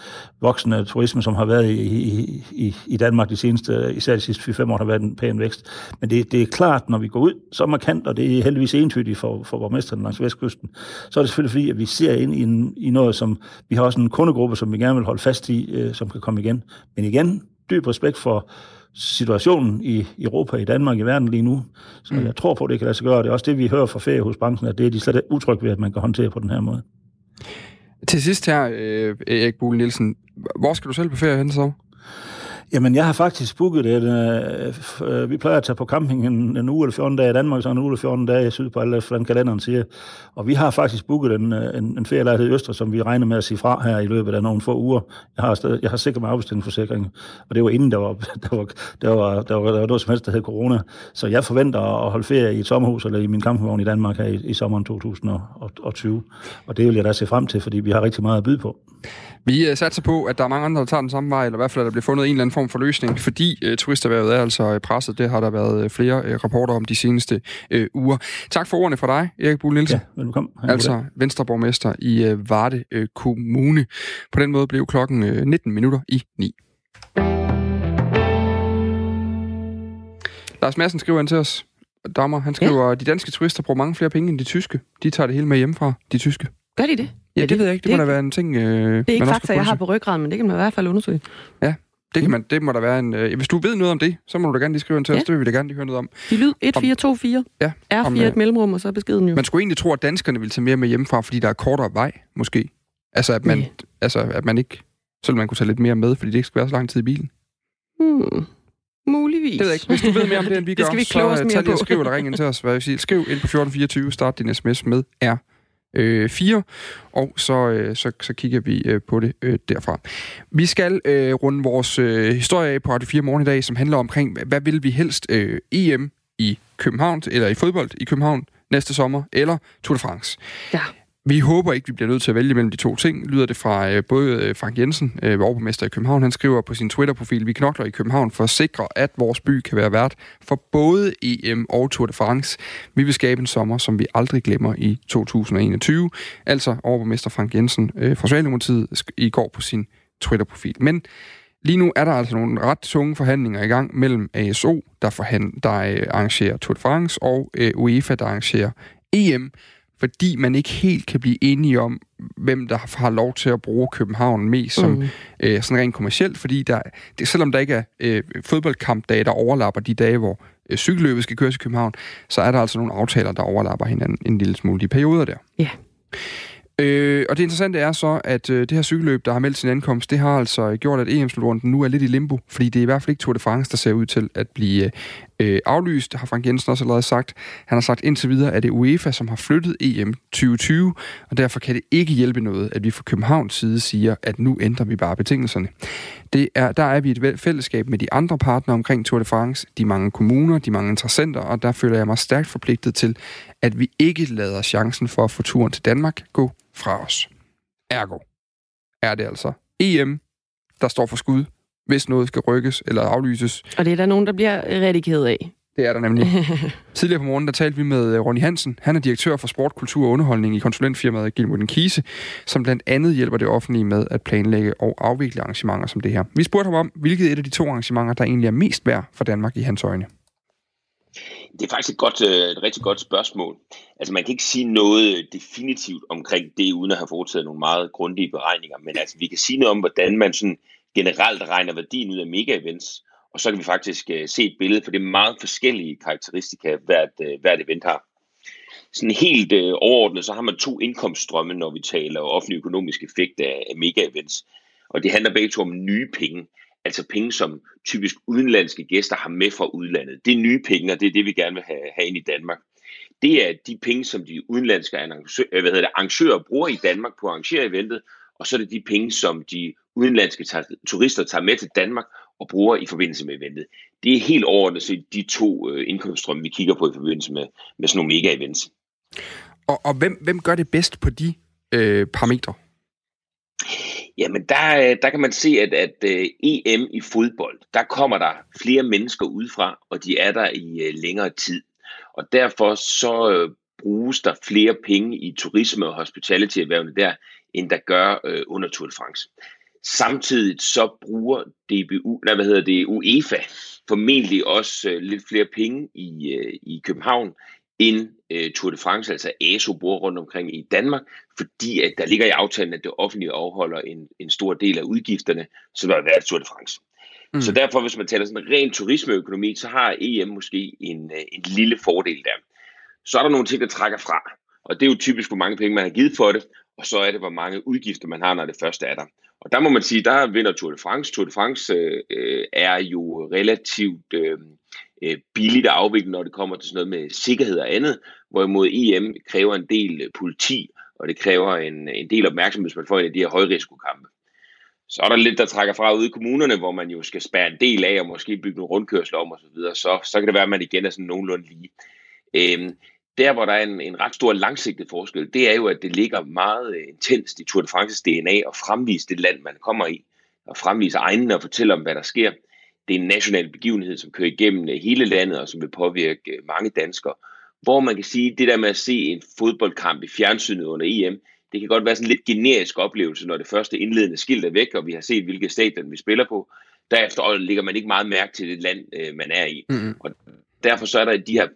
voksende turisme, som har været i, i, i, i Danmark de seneste, især de sidste 4-5 år, har været en pæn vækst. Men det, det er klart, når vi går ud så markant, og det er heldigvis entydigt for, for borgmesteren langs Vestkysten, så er det selvfølgelig fordi, at vi ser ind i, en, i noget, som vi har også en kundegruppe, som vi gerne vil holde fast i, øh, som kan komme igen. Men igen, dyb respekt for situationen i Europa, i Danmark, i verden lige nu. Så mm. jeg tror på, at det kan lade sig gøre. Det er også det, vi hører fra feriehusbranchen, at det er de slet utrygge ved, at man kan håndtere på den her måde. Til sidst her, øh, Erik Buhl Nielsen, hvor skal du selv på ferie hen så? Jamen, jeg har faktisk booket det. Øh, øh, vi plejer at tage på camping en, en uge eller 14 dage i Danmark, så en uge eller 14 dage syd på alle, hvordan kalenderen siger. Og vi har faktisk booket en, øh, en, en ferielejlighed i Østre, som vi regner med at sige fra her i løbet af nogle få uger. Jeg har, stadig, jeg har sikret mig afbestillingsforsikring, og det var inden der var, der var, der var, der var, der var noget som helst, der hed corona. Så jeg forventer at holde ferie i et sommerhus eller i min campingvogn i Danmark her i, i sommeren 2020. Og det vil jeg da se frem til, fordi vi har rigtig meget at byde på. Vi uh, satser på, at der er mange andre, der tager den samme vej, eller i hvert fald, at der bliver fundet en eller anden form for løsning, fordi uh, turisterhvervet er altså øh, presset. Det har der været uh, flere uh, rapporter om de seneste uh, uger. Tak for ordene fra dig, Erik Buhl Nielsen. Ja, velkommen. Altså Venstreborgmester i uh, Varde uh, Kommune. På den måde blev klokken uh, 19 minutter i 9. Lars Madsen skriver ind til os. Dammer, han skriver, ja. de danske turister bruger mange flere penge end de tyske. De tager det hele med hjemmefra, de tyske. Gør de det? Ja, det, det ved jeg ikke. Det, det må da være en ting, øh, Det er ikke fakta, jeg har på ryggraden, men det kan man i hvert fald undersøge. Ja, det, kan man, det må der være en... Øh, hvis du ved noget om det, så må du da gerne lige skrive en til ja. os. Det vil vi da gerne lige høre noget om. De lyd 1424. Ja. R4 om, et øh, mellemrum, og så beskeden jo. Man skulle egentlig tro, at danskerne ville tage mere med hjemmefra, fordi der er kortere vej, måske. Altså, at man, ja. altså, at man ikke... Så man kunne tage lidt mere med, fordi det ikke skal være så lang tid i bilen. Hmm. Muligvis. Det ved jeg ikke. Hvis du ved mere om det, end vi gør, vi så uh, tag lige og skriv eller ring ind til os. Hvad jeg siger. Skriv ind på 1424, start din sms med R øh, 4, og så, øh, så, så kigger vi øh, på det øh, derfra. Vi skal øh, runde vores øh, historie af på Radio 4 morgen i dag, som handler omkring, hvad vil vi helst øh, EM i København, eller i fodbold i København næste sommer, eller Tour de France. Ja. Vi håber ikke, vi bliver nødt til at vælge mellem de to ting, lyder det fra øh, både øh, Frank Jensen, øh, overborgmester i København. Han skriver på sin Twitter-profil, vi knokler i København for at sikre, at vores by kan være vært for både EM og Tour de France. Vi vil skabe en sommer, som vi aldrig glemmer i 2021. Altså overborgmester Frank Jensen øh, fra Socialdemokratiet i går på sin Twitter-profil. Men Lige nu er der altså nogle ret tunge forhandlinger i gang mellem ASO, der, forhand, der øh, arrangerer Tour de France, og øh, UEFA, der arrangerer EM fordi man ikke helt kan blive enige om, hvem der har lov til at bruge København mest som mm. øh, sådan rent kommercielt, fordi der, det, selvom der ikke er øh, fodboldkampdage, der overlapper de dage, hvor øh, cykelløbet skal køres i København, så er der altså nogle aftaler, der overlapper hinanden en lille smule i perioder der. Ja. Yeah. Øh, og det interessante er så, at øh, det her cykelløb, der har meldt sin ankomst, det har altså gjort, at EM-slutrunden nu er lidt i limbo, fordi det er i hvert fald ikke Tour de France, der ser ud til at blive øh, Øh, aflyst, har Frank Jensen også allerede sagt. Han har sagt indtil videre, at det er UEFA, som har flyttet EM 2020, og derfor kan det ikke hjælpe noget, at vi fra Københavns side siger, at nu ændrer vi bare betingelserne. Det er, der er vi et fællesskab med de andre partnere omkring Tour de France, de mange kommuner, de mange interessenter, og der føler jeg mig stærkt forpligtet til, at vi ikke lader chancen for at få turen til Danmark gå fra os. Ergo er det altså EM, der står for skud, hvis noget skal rykkes eller aflyses. Og det er der nogen, der bliver rigtig ked af. Det er der nemlig. Tidligere på morgenen, der talte vi med øh, Ronny Hansen. Han er direktør for sport, kultur og underholdning i konsulentfirmaet Gilmuden Kise, som blandt andet hjælper det offentlige med at planlægge og afvikle arrangementer som det her. Vi spurgte ham om, hvilket et af de to arrangementer, der egentlig er mest værd for Danmark i hans øjne. Det er faktisk et, godt, øh, et rigtig godt spørgsmål. Altså man kan ikke sige noget definitivt omkring det, uden at have foretaget nogle meget grundige beregninger, men altså vi kan sige noget om, hvordan man sådan generelt regner værdien ud af mega-events, og så kan vi faktisk øh, se et billede, for det er meget forskellige karakteristika, hvert, øh, hvert event har. Sådan helt øh, overordnet, så har man to indkomststrømme, når vi taler offentlig økonomisk effekt af, af mega-events. Og det handler begge to om nye penge, altså penge, som typisk udenlandske gæster har med fra udlandet. Det er nye penge, og det er det, vi gerne vil have, have ind i Danmark. Det er de penge, som de udenlandske arrangører, øh, hvad hedder det, arrangører bruger i Danmark på at arrangere eventet, og så er det de penge, som de udenlandske turister tager med til Danmark og bruger i forbindelse med eventet. Det er helt overordnet set de to øh, indkomststrømme, vi kigger på i forbindelse med, med sådan nogle mega-events. Og, og hvem, hvem gør det bedst på de øh, parametre? Jamen, der, øh, der kan man se, at, at øh, EM i fodbold, der kommer der flere mennesker udefra, og de er der i uh, længere tid. Og derfor så bruges der flere penge i turisme- og hospitality-erhvervene der, end der gør under Tour de France. Samtidig så bruger DBU, nej, hvad hedder det, UEFA formentlig også uh, lidt flere penge i, uh, i København, end uh, Tour de France, altså ASO, bruger rundt omkring i Danmark, fordi at der ligger i aftalen, at det offentlige afholder en, en stor del af udgifterne, som der været Tour de France. Mm. Så derfor, hvis man taler sådan ren turismeøkonomi, så har EM måske en, en lille fordel der. Så er der nogle ting, der trækker fra, og det er jo typisk, hvor mange penge man har givet for det, og så er det, hvor mange udgifter man har, når det første er der. Og der må man sige, der vinder Tour de France. Tour de France øh, er jo relativt øh, øh billigt at afvikle, når det kommer til sådan noget med sikkerhed og andet, hvorimod EM kræver en del øh, politi, og det kræver en, en del opmærksomhed, hvis man får en af de her højrisikokampe. Så er der lidt, der trækker fra ude i kommunerne, hvor man jo skal spære en del af, og måske bygge nogle rundkørsler om osv., så, så, så kan det være, at man igen er sådan nogenlunde lige. Øhm, der, hvor der er en, en ret stor langsigtet forskel, det er jo, at det ligger meget intenst i Tour de France's DNA at fremvise det land, man kommer i, og fremvise egnene og fortælle om, hvad der sker. Det er en national begivenhed, som kører igennem hele landet, og som vil påvirke mange danskere. Hvor man kan sige, det der med at se en fodboldkamp i fjernsynet under EM, det kan godt være sådan en lidt generisk oplevelse, når det første indledende skilt er væk, og vi har set, hvilke stadion vi spiller på. Derefter ligger man ikke meget mærke til det land, øh, man er i. Mm-hmm. Og derfor så er der de her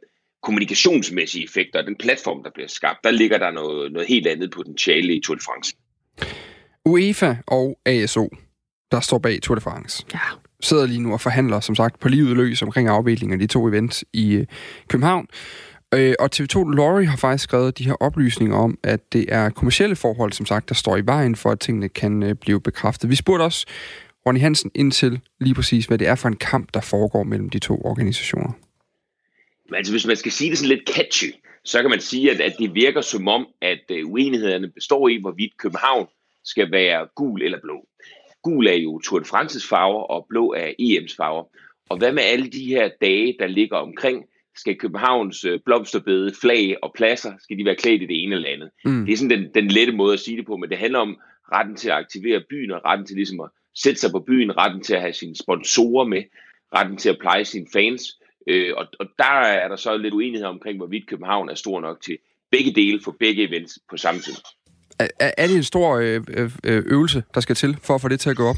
kommunikationsmæssige effekter, den platform, der bliver skabt, der ligger der noget, noget helt andet potentiale i Tour de France. UEFA og ASO, der står bag Tour de France, ja. sidder lige nu og forhandler, som sagt, på livet løs omkring afviklingen af de to events i øh, København. Øh, og TV2 Lorry har faktisk skrevet de her oplysninger om, at det er kommersielle forhold, som sagt, der står i vejen for, at tingene kan øh, blive bekræftet. Vi spurgte også Ronny Hansen ind til lige præcis, hvad det er for en kamp, der foregår mellem de to organisationer. Men altså, hvis man skal sige det sådan lidt catchy, så kan man sige, at, at det virker som om, at uh, uenighederne består i, hvorvidt København skal være gul eller blå. Gul er jo Tour de France's farver, og blå er EM's farver. Og hvad med alle de her dage, der ligger omkring? Skal Københavns uh, blomsterbede, flag og pladser, skal de være klædt i det ene eller andet? Mm. Det er sådan den, den lette måde at sige det på, men det handler om retten til at aktivere byen, og retten til ligesom at sætte sig på byen, retten til at have sine sponsorer med, retten til at pleje sine fans, Øh, og, og der er der så lidt uenighed omkring, hvorvidt København er stor nok til begge dele for begge events på samme tid. Er, er det en stor øh, øh, øh, øvelse, der skal til for at få det til at gå op?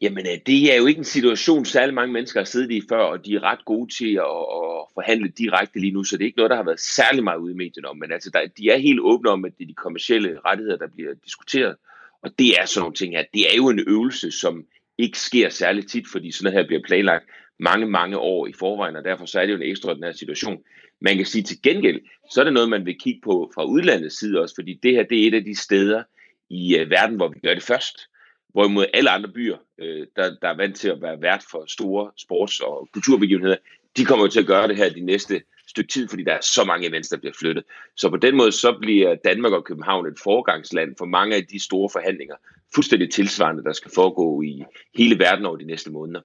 Jamen, øh, det er jo ikke en situation, særlig mange mennesker har siddet i før, og de er ret gode til at, at forhandle direkte lige nu, så det er ikke noget, der har været særlig meget ude i medierne om, men altså, der, de er helt åbne om, at det er de kommersielle rettigheder, der bliver diskuteret, og det er sådan nogle ting her. Det er jo en øvelse, som ikke sker særlig tit, fordi sådan noget her bliver planlagt mange, mange år i forvejen, og derfor så er det jo en ekstraordinær situation. Man kan sige til gengæld, så er det noget, man vil kigge på fra udlandets side også, fordi det her det er et af de steder i uh, verden, hvor vi gør det først. Hvorimod alle andre byer, uh, der, der er vant til at være vært for store sports- og kulturbegivenheder, de kommer jo til at gøre det her de næste stykke tid, fordi der er så mange events, der bliver flyttet. Så på den måde, så bliver Danmark og København et foregangsland for mange af de store forhandlinger, fuldstændig tilsvarende, der skal foregå i hele verden over de næste måneder.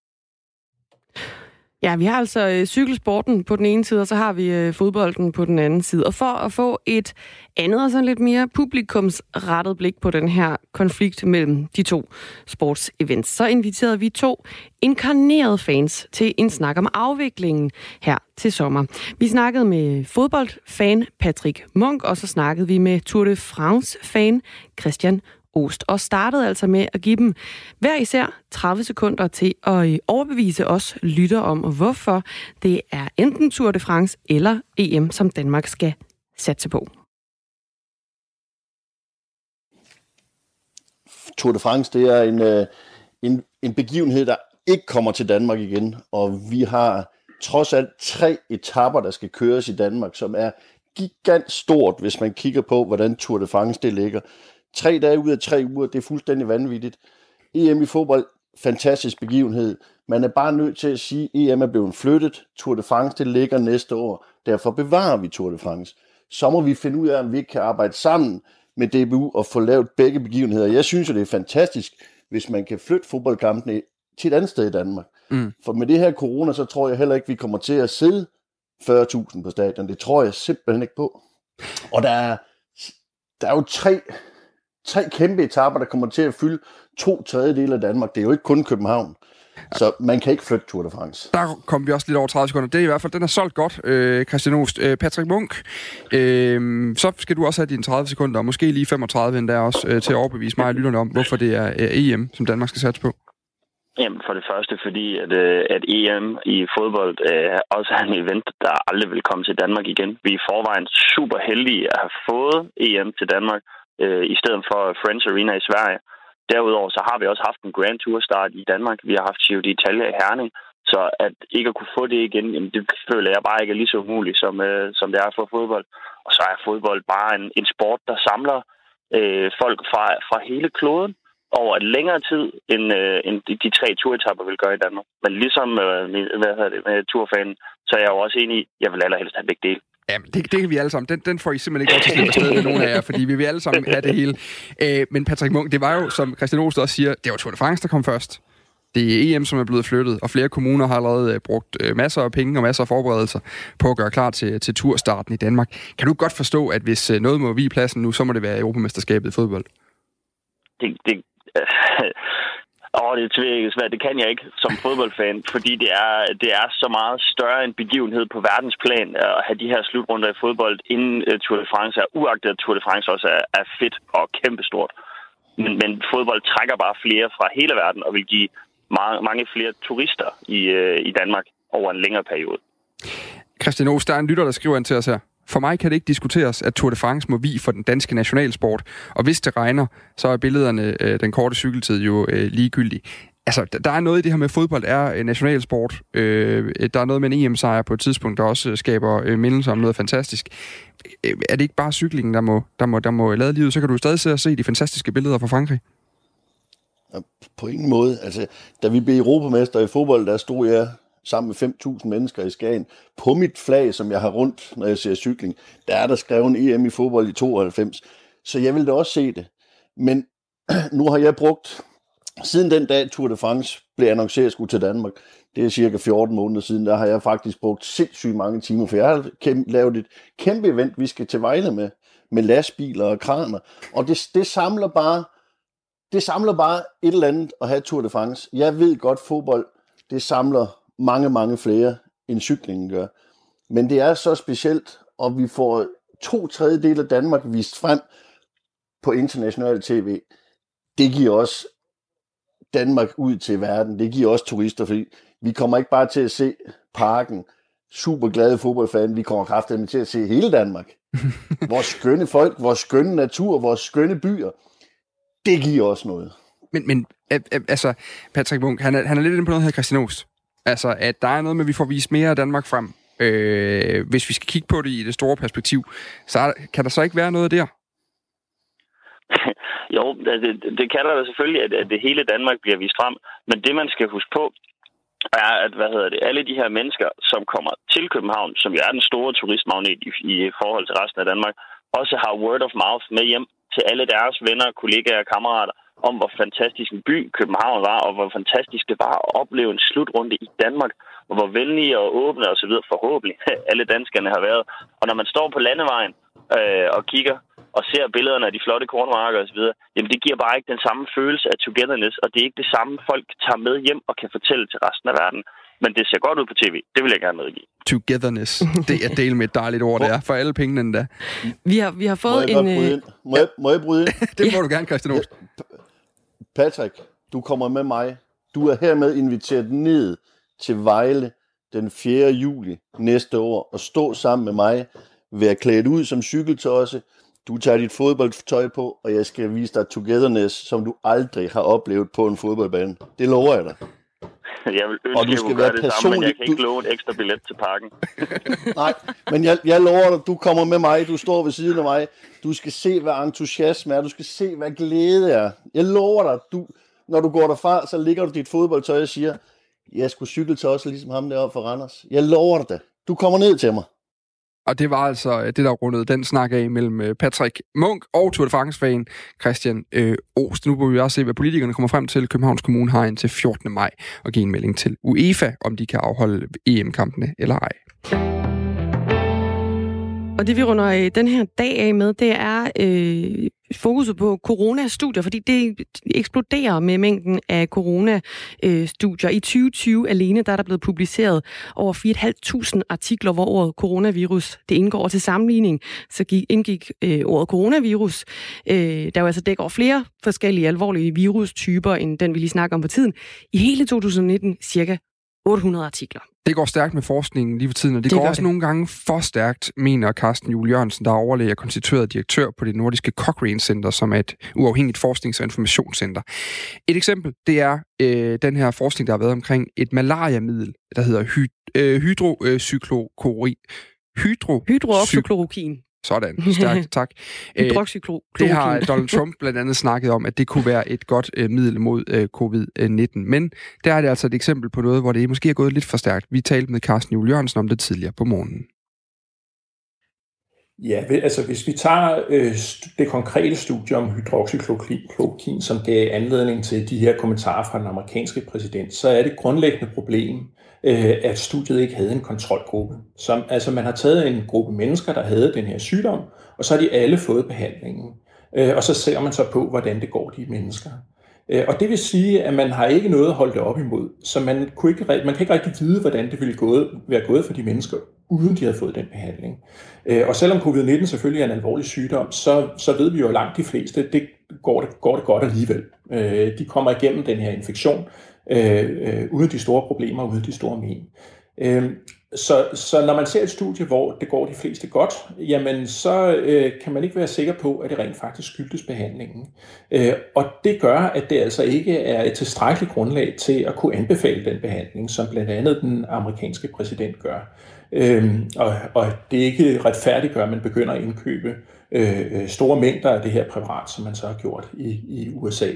Ja, vi har altså øh, cykelsporten på den ene side, og så har vi øh, fodbolden på den anden side. Og for at få et andet og sådan lidt mere publikumsrettet blik på den her konflikt mellem de to sportsevents, så inviterede vi to inkarnerede fans til en snak om afviklingen her til sommer. Vi snakkede med fodboldfan Patrick Munk, og så snakkede vi med Tour de France-fan Christian Ost, og startede altså med at give dem hver især 30 sekunder til at øh, overbevise os lytter om, hvorfor det er enten Tour de France eller EM, som Danmark skal satse på. Tour de France, det er en, øh, en, en begivenhed, der ikke kommer til Danmark igen, og vi har trods alt tre etapper, der skal køres i Danmark, som er gigant stort, hvis man kigger på, hvordan Tour de France det ligger. Tre dage ud af tre uger, det er fuldstændig vanvittigt. EM i fodbold, fantastisk begivenhed. Man er bare nødt til at sige, at EM er blevet flyttet. Tour de France, det ligger næste år. Derfor bevarer vi Tour de France. Så må vi finde ud af, om vi ikke kan arbejde sammen med DBU og få lavet begge begivenheder. Jeg synes jo, det er fantastisk, hvis man kan flytte fodboldkampene til et andet sted i Danmark. Mm. For med det her corona, så tror jeg heller ikke, vi kommer til at sidde 40.000 på stadion. Det tror jeg simpelthen ikke på. Og der er, der er jo tre tre kæmpe etapper, der kommer til at fylde to tredjedele af Danmark. Det er jo ikke kun København. Så man kan ikke flytte Tour de France. Der kom vi også lidt over 30 sekunder. Det er i hvert fald, den er solgt godt, øh, Christian Oost. Øh, Patrick Munk, øh, så skal du også have dine 30 sekunder, og måske lige 35 endda også, øh, til at overbevise mig og lytterne om, hvorfor det er øh, EM, som Danmark skal satse på. Jamen, for det første, fordi at, øh, at EM i fodbold øh, også er en event, der aldrig vil komme til Danmark igen. Vi er i forvejen super heldige at have fået EM til Danmark, øh, i stedet for Friends Arena i Sverige. Derudover så har vi også haft en Grand Tour start i Danmark. Vi har haft Giro d'Italia i Herning. Så at ikke at kunne få det igen, jamen det føler jeg bare ikke er lige så umuligt, som, øh, som det er for fodbold. Og så er fodbold bare en, en sport, der samler øh, folk fra, fra hele kloden over en længere tid, end, øh, end de, de tre turetapper vil gøre i Danmark. Men ligesom øh, min, hvad hedder det, med turfanen, så er jeg jo også enig i, at jeg vil allerhelst have begge dele. Ja, det, det kan vi alle sammen. Den, den får I simpelthen ikke lov til at slippe afsted med nogen af jer, fordi vi vil alle sammen have det hele. Æ, men Patrick Munk, det var jo, som Christian Olsen også siger, det var Tour de France, der kom først. Det er EM, som er blevet flyttet, og flere kommuner har allerede uh, brugt uh, masser af penge og masser af forberedelser på at gøre klar til, til turstarten i Danmark. Kan du godt forstå, at hvis uh, noget må vi pladsen nu, så må det være Europamesterskabet i fodbold? Det, det, Åh, det er svært. Det kan jeg ikke som fodboldfan, fordi det er, det er så meget større en begivenhed på verdensplan at have de her slutrunder i fodbold, inden øh, Tour de France er uagtet, at Tour de France også er, er fedt og kæmpestort. Men, men fodbold trækker bare flere fra hele verden og vil give mange, mange flere turister i, øh, i Danmark over en længere periode. Christian Oster, en lytter, der skriver ind til os her. For mig kan det ikke diskuteres, at Tour de France må vi for den danske nationalsport. Og hvis det regner, så er billederne, øh, den korte cykeltid jo øh, ligegyldig. Altså, der er noget i det her med fodbold er øh, nationalsport. Øh, der er noget med en EM-sejr på et tidspunkt, der også øh, skaber øh, mindelser om noget fantastisk. Øh, er det ikke bare cyklingen, der må, der må, der må lade livet? Så kan du stadig se og se de fantastiske billeder fra Frankrig. På ingen måde. Altså, da vi blev europamester i fodbold, der stod jeg sammen med 5.000 mennesker i Skagen. På mit flag, som jeg har rundt, når jeg ser cykling, der er der skrevet EM i fodbold i 92. Så jeg ville da også se det. Men nu har jeg brugt, siden den dag Tour de France blev annonceret skulle til Danmark, det er cirka 14 måneder siden, der har jeg faktisk brugt sindssygt mange timer, for jeg har lavet et kæmpe event, vi skal til Vejle med, med lastbiler og kraner. Og det, det samler bare det samler bare et eller andet at have Tour de France. Jeg ved godt, fodbold, det samler mange, mange flere, end cyklingen gør. Men det er så specielt, og vi får to tredjedel af Danmark vist frem på international tv. Det giver også Danmark ud til verden. Det giver også turister, fordi vi kommer ikke bare til at se parken, super glade fodboldfan, vi kommer kraftigt til at se hele Danmark. vores skønne folk, vores skønne natur, vores skønne byer. Det giver også noget. Men, men altså, Patrick Munk, han er, han er lidt inde på noget her, Christian Oost. Altså, at der er noget med, at vi får vist mere af Danmark frem. Øh, hvis vi skal kigge på det i det store perspektiv, så er, kan der så ikke være noget der? jo, det, det kalder der selvfølgelig, at, at det hele Danmark bliver vist frem. Men det, man skal huske på, er, at hvad hedder det, alle de her mennesker, som kommer til København, som jo er den store turistmagnet i, i forhold til resten af Danmark, også har word of mouth med hjem til alle deres venner, kollegaer og kammerater, om, hvor fantastisk en by København var, og hvor fantastisk det var at opleve en slutrunde i Danmark, og hvor venlige og åbne og så videre forhåbentlig alle danskerne har været. Og når man står på landevejen øh, og kigger og ser billederne af de flotte kornmarker osv., jamen det giver bare ikke den samme følelse af togetherness, og det er ikke det samme, folk tager med hjem og kan fortælle til resten af verden. Men det ser godt ud på tv. Det vil jeg gerne medgive. Togetherness. Det er del med et dejligt ord, det er. For alle pengene endda. Vi har, vi har fået må jeg en... Bryde Øh? Må, jeg, må jeg bryde ind? det må du gerne, Christian Olsen. Patrick, du kommer med mig. Du er hermed inviteret ned til Vejle den 4. juli næste år og stå sammen med mig, være klædt ud som cykeltosse. Du tager dit fodboldtøj på, og jeg skal vise dig togetherness, som du aldrig har oplevet på en fodboldbane. Det lover jeg dig. Jeg vil ønske, Og du jeg skal kunne være det samme, men jeg personlig- kan ikke love et ekstra billet til parken. Nej, men jeg, jeg lover dig, du kommer med mig, du står ved siden af mig. Du skal se, hvad entusiasme er, du skal se, hvad glæde er. Jeg lover dig, du, når du går derfra, så ligger du dit fodboldtøj og siger, jeg skulle cykle til også ligesom ham deroppe for Randers. Jeg lover dig det. Du kommer ned til mig. Og det var altså øh, det, der rundede den snak af mellem øh, Patrick Munk og Tour de France-fan Christian øh, Ost. Nu må vi også se, hvad politikerne kommer frem til. Københavns Kommune har indtil 14. maj og give en melding til UEFA, om de kan afholde EM-kampene eller ej. Og det vi runder øh, den her dag af med, det er øh, fokuset på coronastudier, fordi det eksploderer med mængden af coronastudier. I 2020 alene der er der blevet publiceret over 4.500 artikler, hvor ordet coronavirus det indgår. Og til sammenligning så gik, indgik øh, ordet coronavirus, øh, der jo altså dækker over flere forskellige alvorlige virustyper, end den vi lige snakker om på tiden. I hele 2019 cirka 800 artikler. Det går stærkt med forskningen lige for tiden, og det, Det går også det. nogle gange for stærkt, mener Carsten Juhl Jørgensen, der er overlæge og konstitueret direktør på det nordiske Cochrane Center, som er et uafhængigt forsknings- og informationscenter. Et eksempel, det er øh, den her forskning, der har været omkring et malariamiddel, der hedder hy- øh, hydrocyklokori. Hydro Hydroxychloroquin. Sådan, stærkt, tak. Øh, det har Donald Trump blandt andet snakket om, at det kunne være et godt øh, middel mod øh, covid-19. Men der er det altså et eksempel på noget, hvor det måske er gået lidt for stærkt. Vi talte med Carsten Juhl Jørgensen om det tidligere på morgenen. Ja, altså hvis vi tager øh, det konkrete studie om hydroxychloroquin, som gav anledning til de her kommentarer fra den amerikanske præsident, så er det grundlæggende problem, øh, at studiet ikke havde en kontrolgruppe. Som, altså man har taget en gruppe mennesker, der havde den her sygdom, og så har de alle fået behandlingen. Øh, og så ser man så på, hvordan det går de mennesker. Øh, Og det vil sige, at man har ikke noget at holde det op imod. Så man, kunne ikke, man kan ikke rigtig vide, hvordan det ville gået, være gået for de mennesker, uden de havde fået den behandling. Øh, Og selvom covid-19 selvfølgelig er en alvorlig sygdom, så, så ved vi jo langt de fleste, det går det, går det godt alligevel. Øh, De kommer igennem den her infektion, øh, øh, uden de store problemer, uden de store men. Øh, Så, så når man ser et studie, hvor det går de fleste godt, jamen så øh, kan man ikke være sikker på, at det rent faktisk skyldes behandlingen. Øh, og det gør, at det altså ikke er et tilstrækkeligt grundlag til at kunne anbefale den behandling, som blandt andet den amerikanske præsident gør. Øh, og, og det er ikke retfærdiggør, at man begynder at indkøbe øh, øh, store mængder af det her præparat, som man så har gjort i, i USA.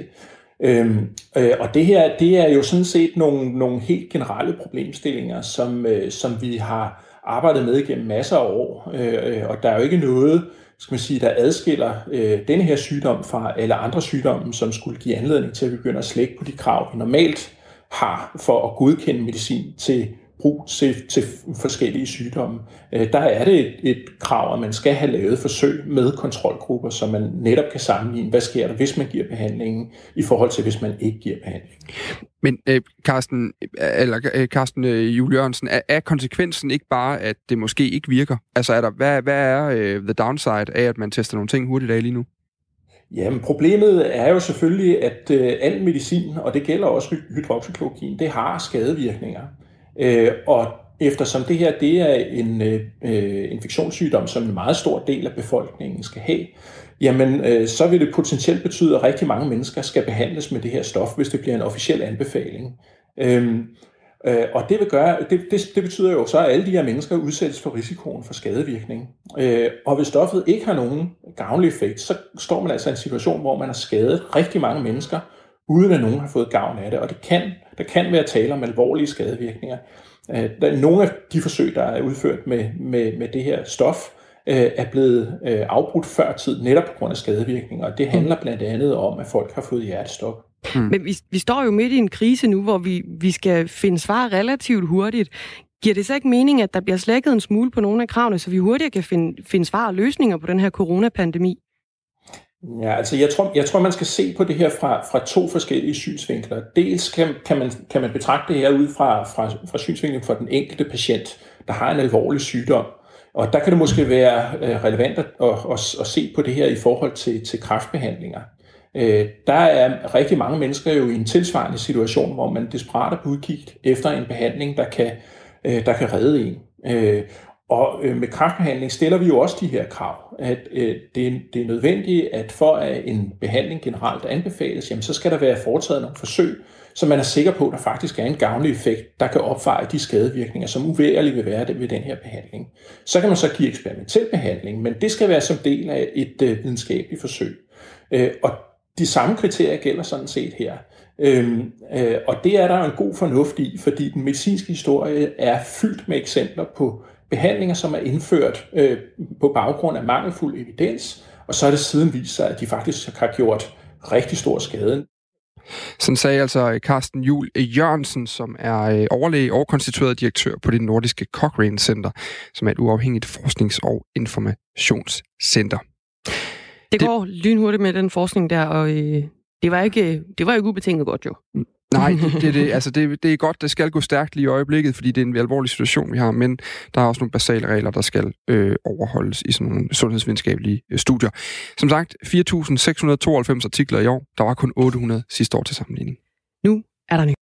Øhm, øh, og det her, det er jo sådan set nogle, nogle helt generelle problemstillinger, som, øh, som vi har arbejdet med igennem masser af år. Øh, øh og der er jo ikke noget, skal man sige, der adskiller øh, denne her sygdom fra alle andre sygdomme, som skulle give anledning til at begynde at slække på de krav, vi normalt har for at godkende medicin til brug til, til forskellige sygdomme. Øh, Der er det et, et krav, at man skal have lavet forsøg med kontrolgrupper, så man netop kan sammenligne, hvad sker der, hvis man giver behandlingen, i forhold til, hvis man ikke giver behandling. Men øh, Carsten, eller, øh, Carsten øh, Juhl Jørgensen, er, er konsekvensen ikke bare, at det måske ikke virker? Altså, er der, hvad, hvad er øh, the downside af, at man tester nogle ting hurtigt af lige nu? Jamen, problemet er jo selvfølgelig, at øh, al medicin, og det gælder også hy- hydroxychloroquin, det har skadevirkninger. Øh, og eftersom det her det er en øh, infektionssygdom, som en meget stor del af befolkningen skal have, jamen øh, så vil det potentielt betyde, at rigtig mange mennesker skal behandles med det her stof, hvis det bliver en officiel anbefaling. Øhm, øh, og det vil gøre, det, det, det betyder jo så, at alle de her mennesker udsættes for risikoen for skadevirkning. Øh, og hvis stoffet ikke har nogen gavnlig effekt, så står man altså i en situation, hvor man har skadet rigtig mange mennesker, uden at nogen har fået gavn af det. Og det kan, der kan være tale om alvorlige skadevirkninger. Øh, der nogle af de forsøg, der er udført med, med, med det her stof, øh, er blevet øh, afbrudt før tid, netop på grund af skadevirkninger. Og det handler blandt andet om, at folk har fået hjertestop. Mm. Men vi, vi står jo midt i en krise nu, hvor vi, vi skal finde svar relativt hurtigt. Giver det så ikke mening, at der bliver slækket en smule på nogle af kravene, så vi hurtigere kan finde, finde svar og løsninger på den her coronapandemi? Ja, altså jeg tror, jeg tror, man skal se på det her fra, fra to forskellige synsvinkler. Dels kan, kan, man, kan man betragte det her ud fra, fra, fra synsvinklen for den enkelte patient, der har en alvorlig sygdom. Og der kan det måske være øh, relevant at, at, at, at se på det her i forhold til, til kræftbehandlinger. Øh, der er rigtig mange mennesker jo i en tilsvarende situation, hvor man desperat er på udkig efter en behandling, der kan, øh, der kan redde en. Øh, og øh, med kræftbehandling stiller vi jo også de her krav, at øh, det, det er nødvendigt, at for at en behandling generelt anbefales, jamen, så skal der være foretaget nogle forsøg, så man er sikker på, at der faktisk er en gavnlig effekt, der kan opveje de skadevirkninger, som uværligt vil være ved den her behandling. Så kan man så give eksperimentel behandling, men det skal være som del af et øh, videnskabeligt forsøg. Øh, og de samme kriterier gælder sådan set her. Øhm, øh, og det er der en god fornuft i, fordi den medicinske historie er fyldt med eksempler på behandlinger, som er indført øh, på baggrund af mangelfuld evidens, og så er det siden vist sig, at de faktisk har gjort rigtig stor skade. Sådan sagde altså Carsten Jul Jørgensen, som er øh, overlæge og konstitueret direktør på det nordiske Cochrane Center, som er et uafhængigt forsknings- og informationscenter. Det går det... lynhurtigt med den forskning der, og øh, det var ikke, det var ikke ubetinget godt jo. Nej, det, det, det, altså det, det er godt, det skal gå stærkt lige i øjeblikket, fordi det er en alvorlig situation, vi har, men der er også nogle basale regler, der skal øh, overholdes i sådan nogle sundhedsvidenskabelige øh, studier. Som sagt, 4.692 artikler i år. Der var kun 800 sidste år til sammenligning. Nu er der nyt.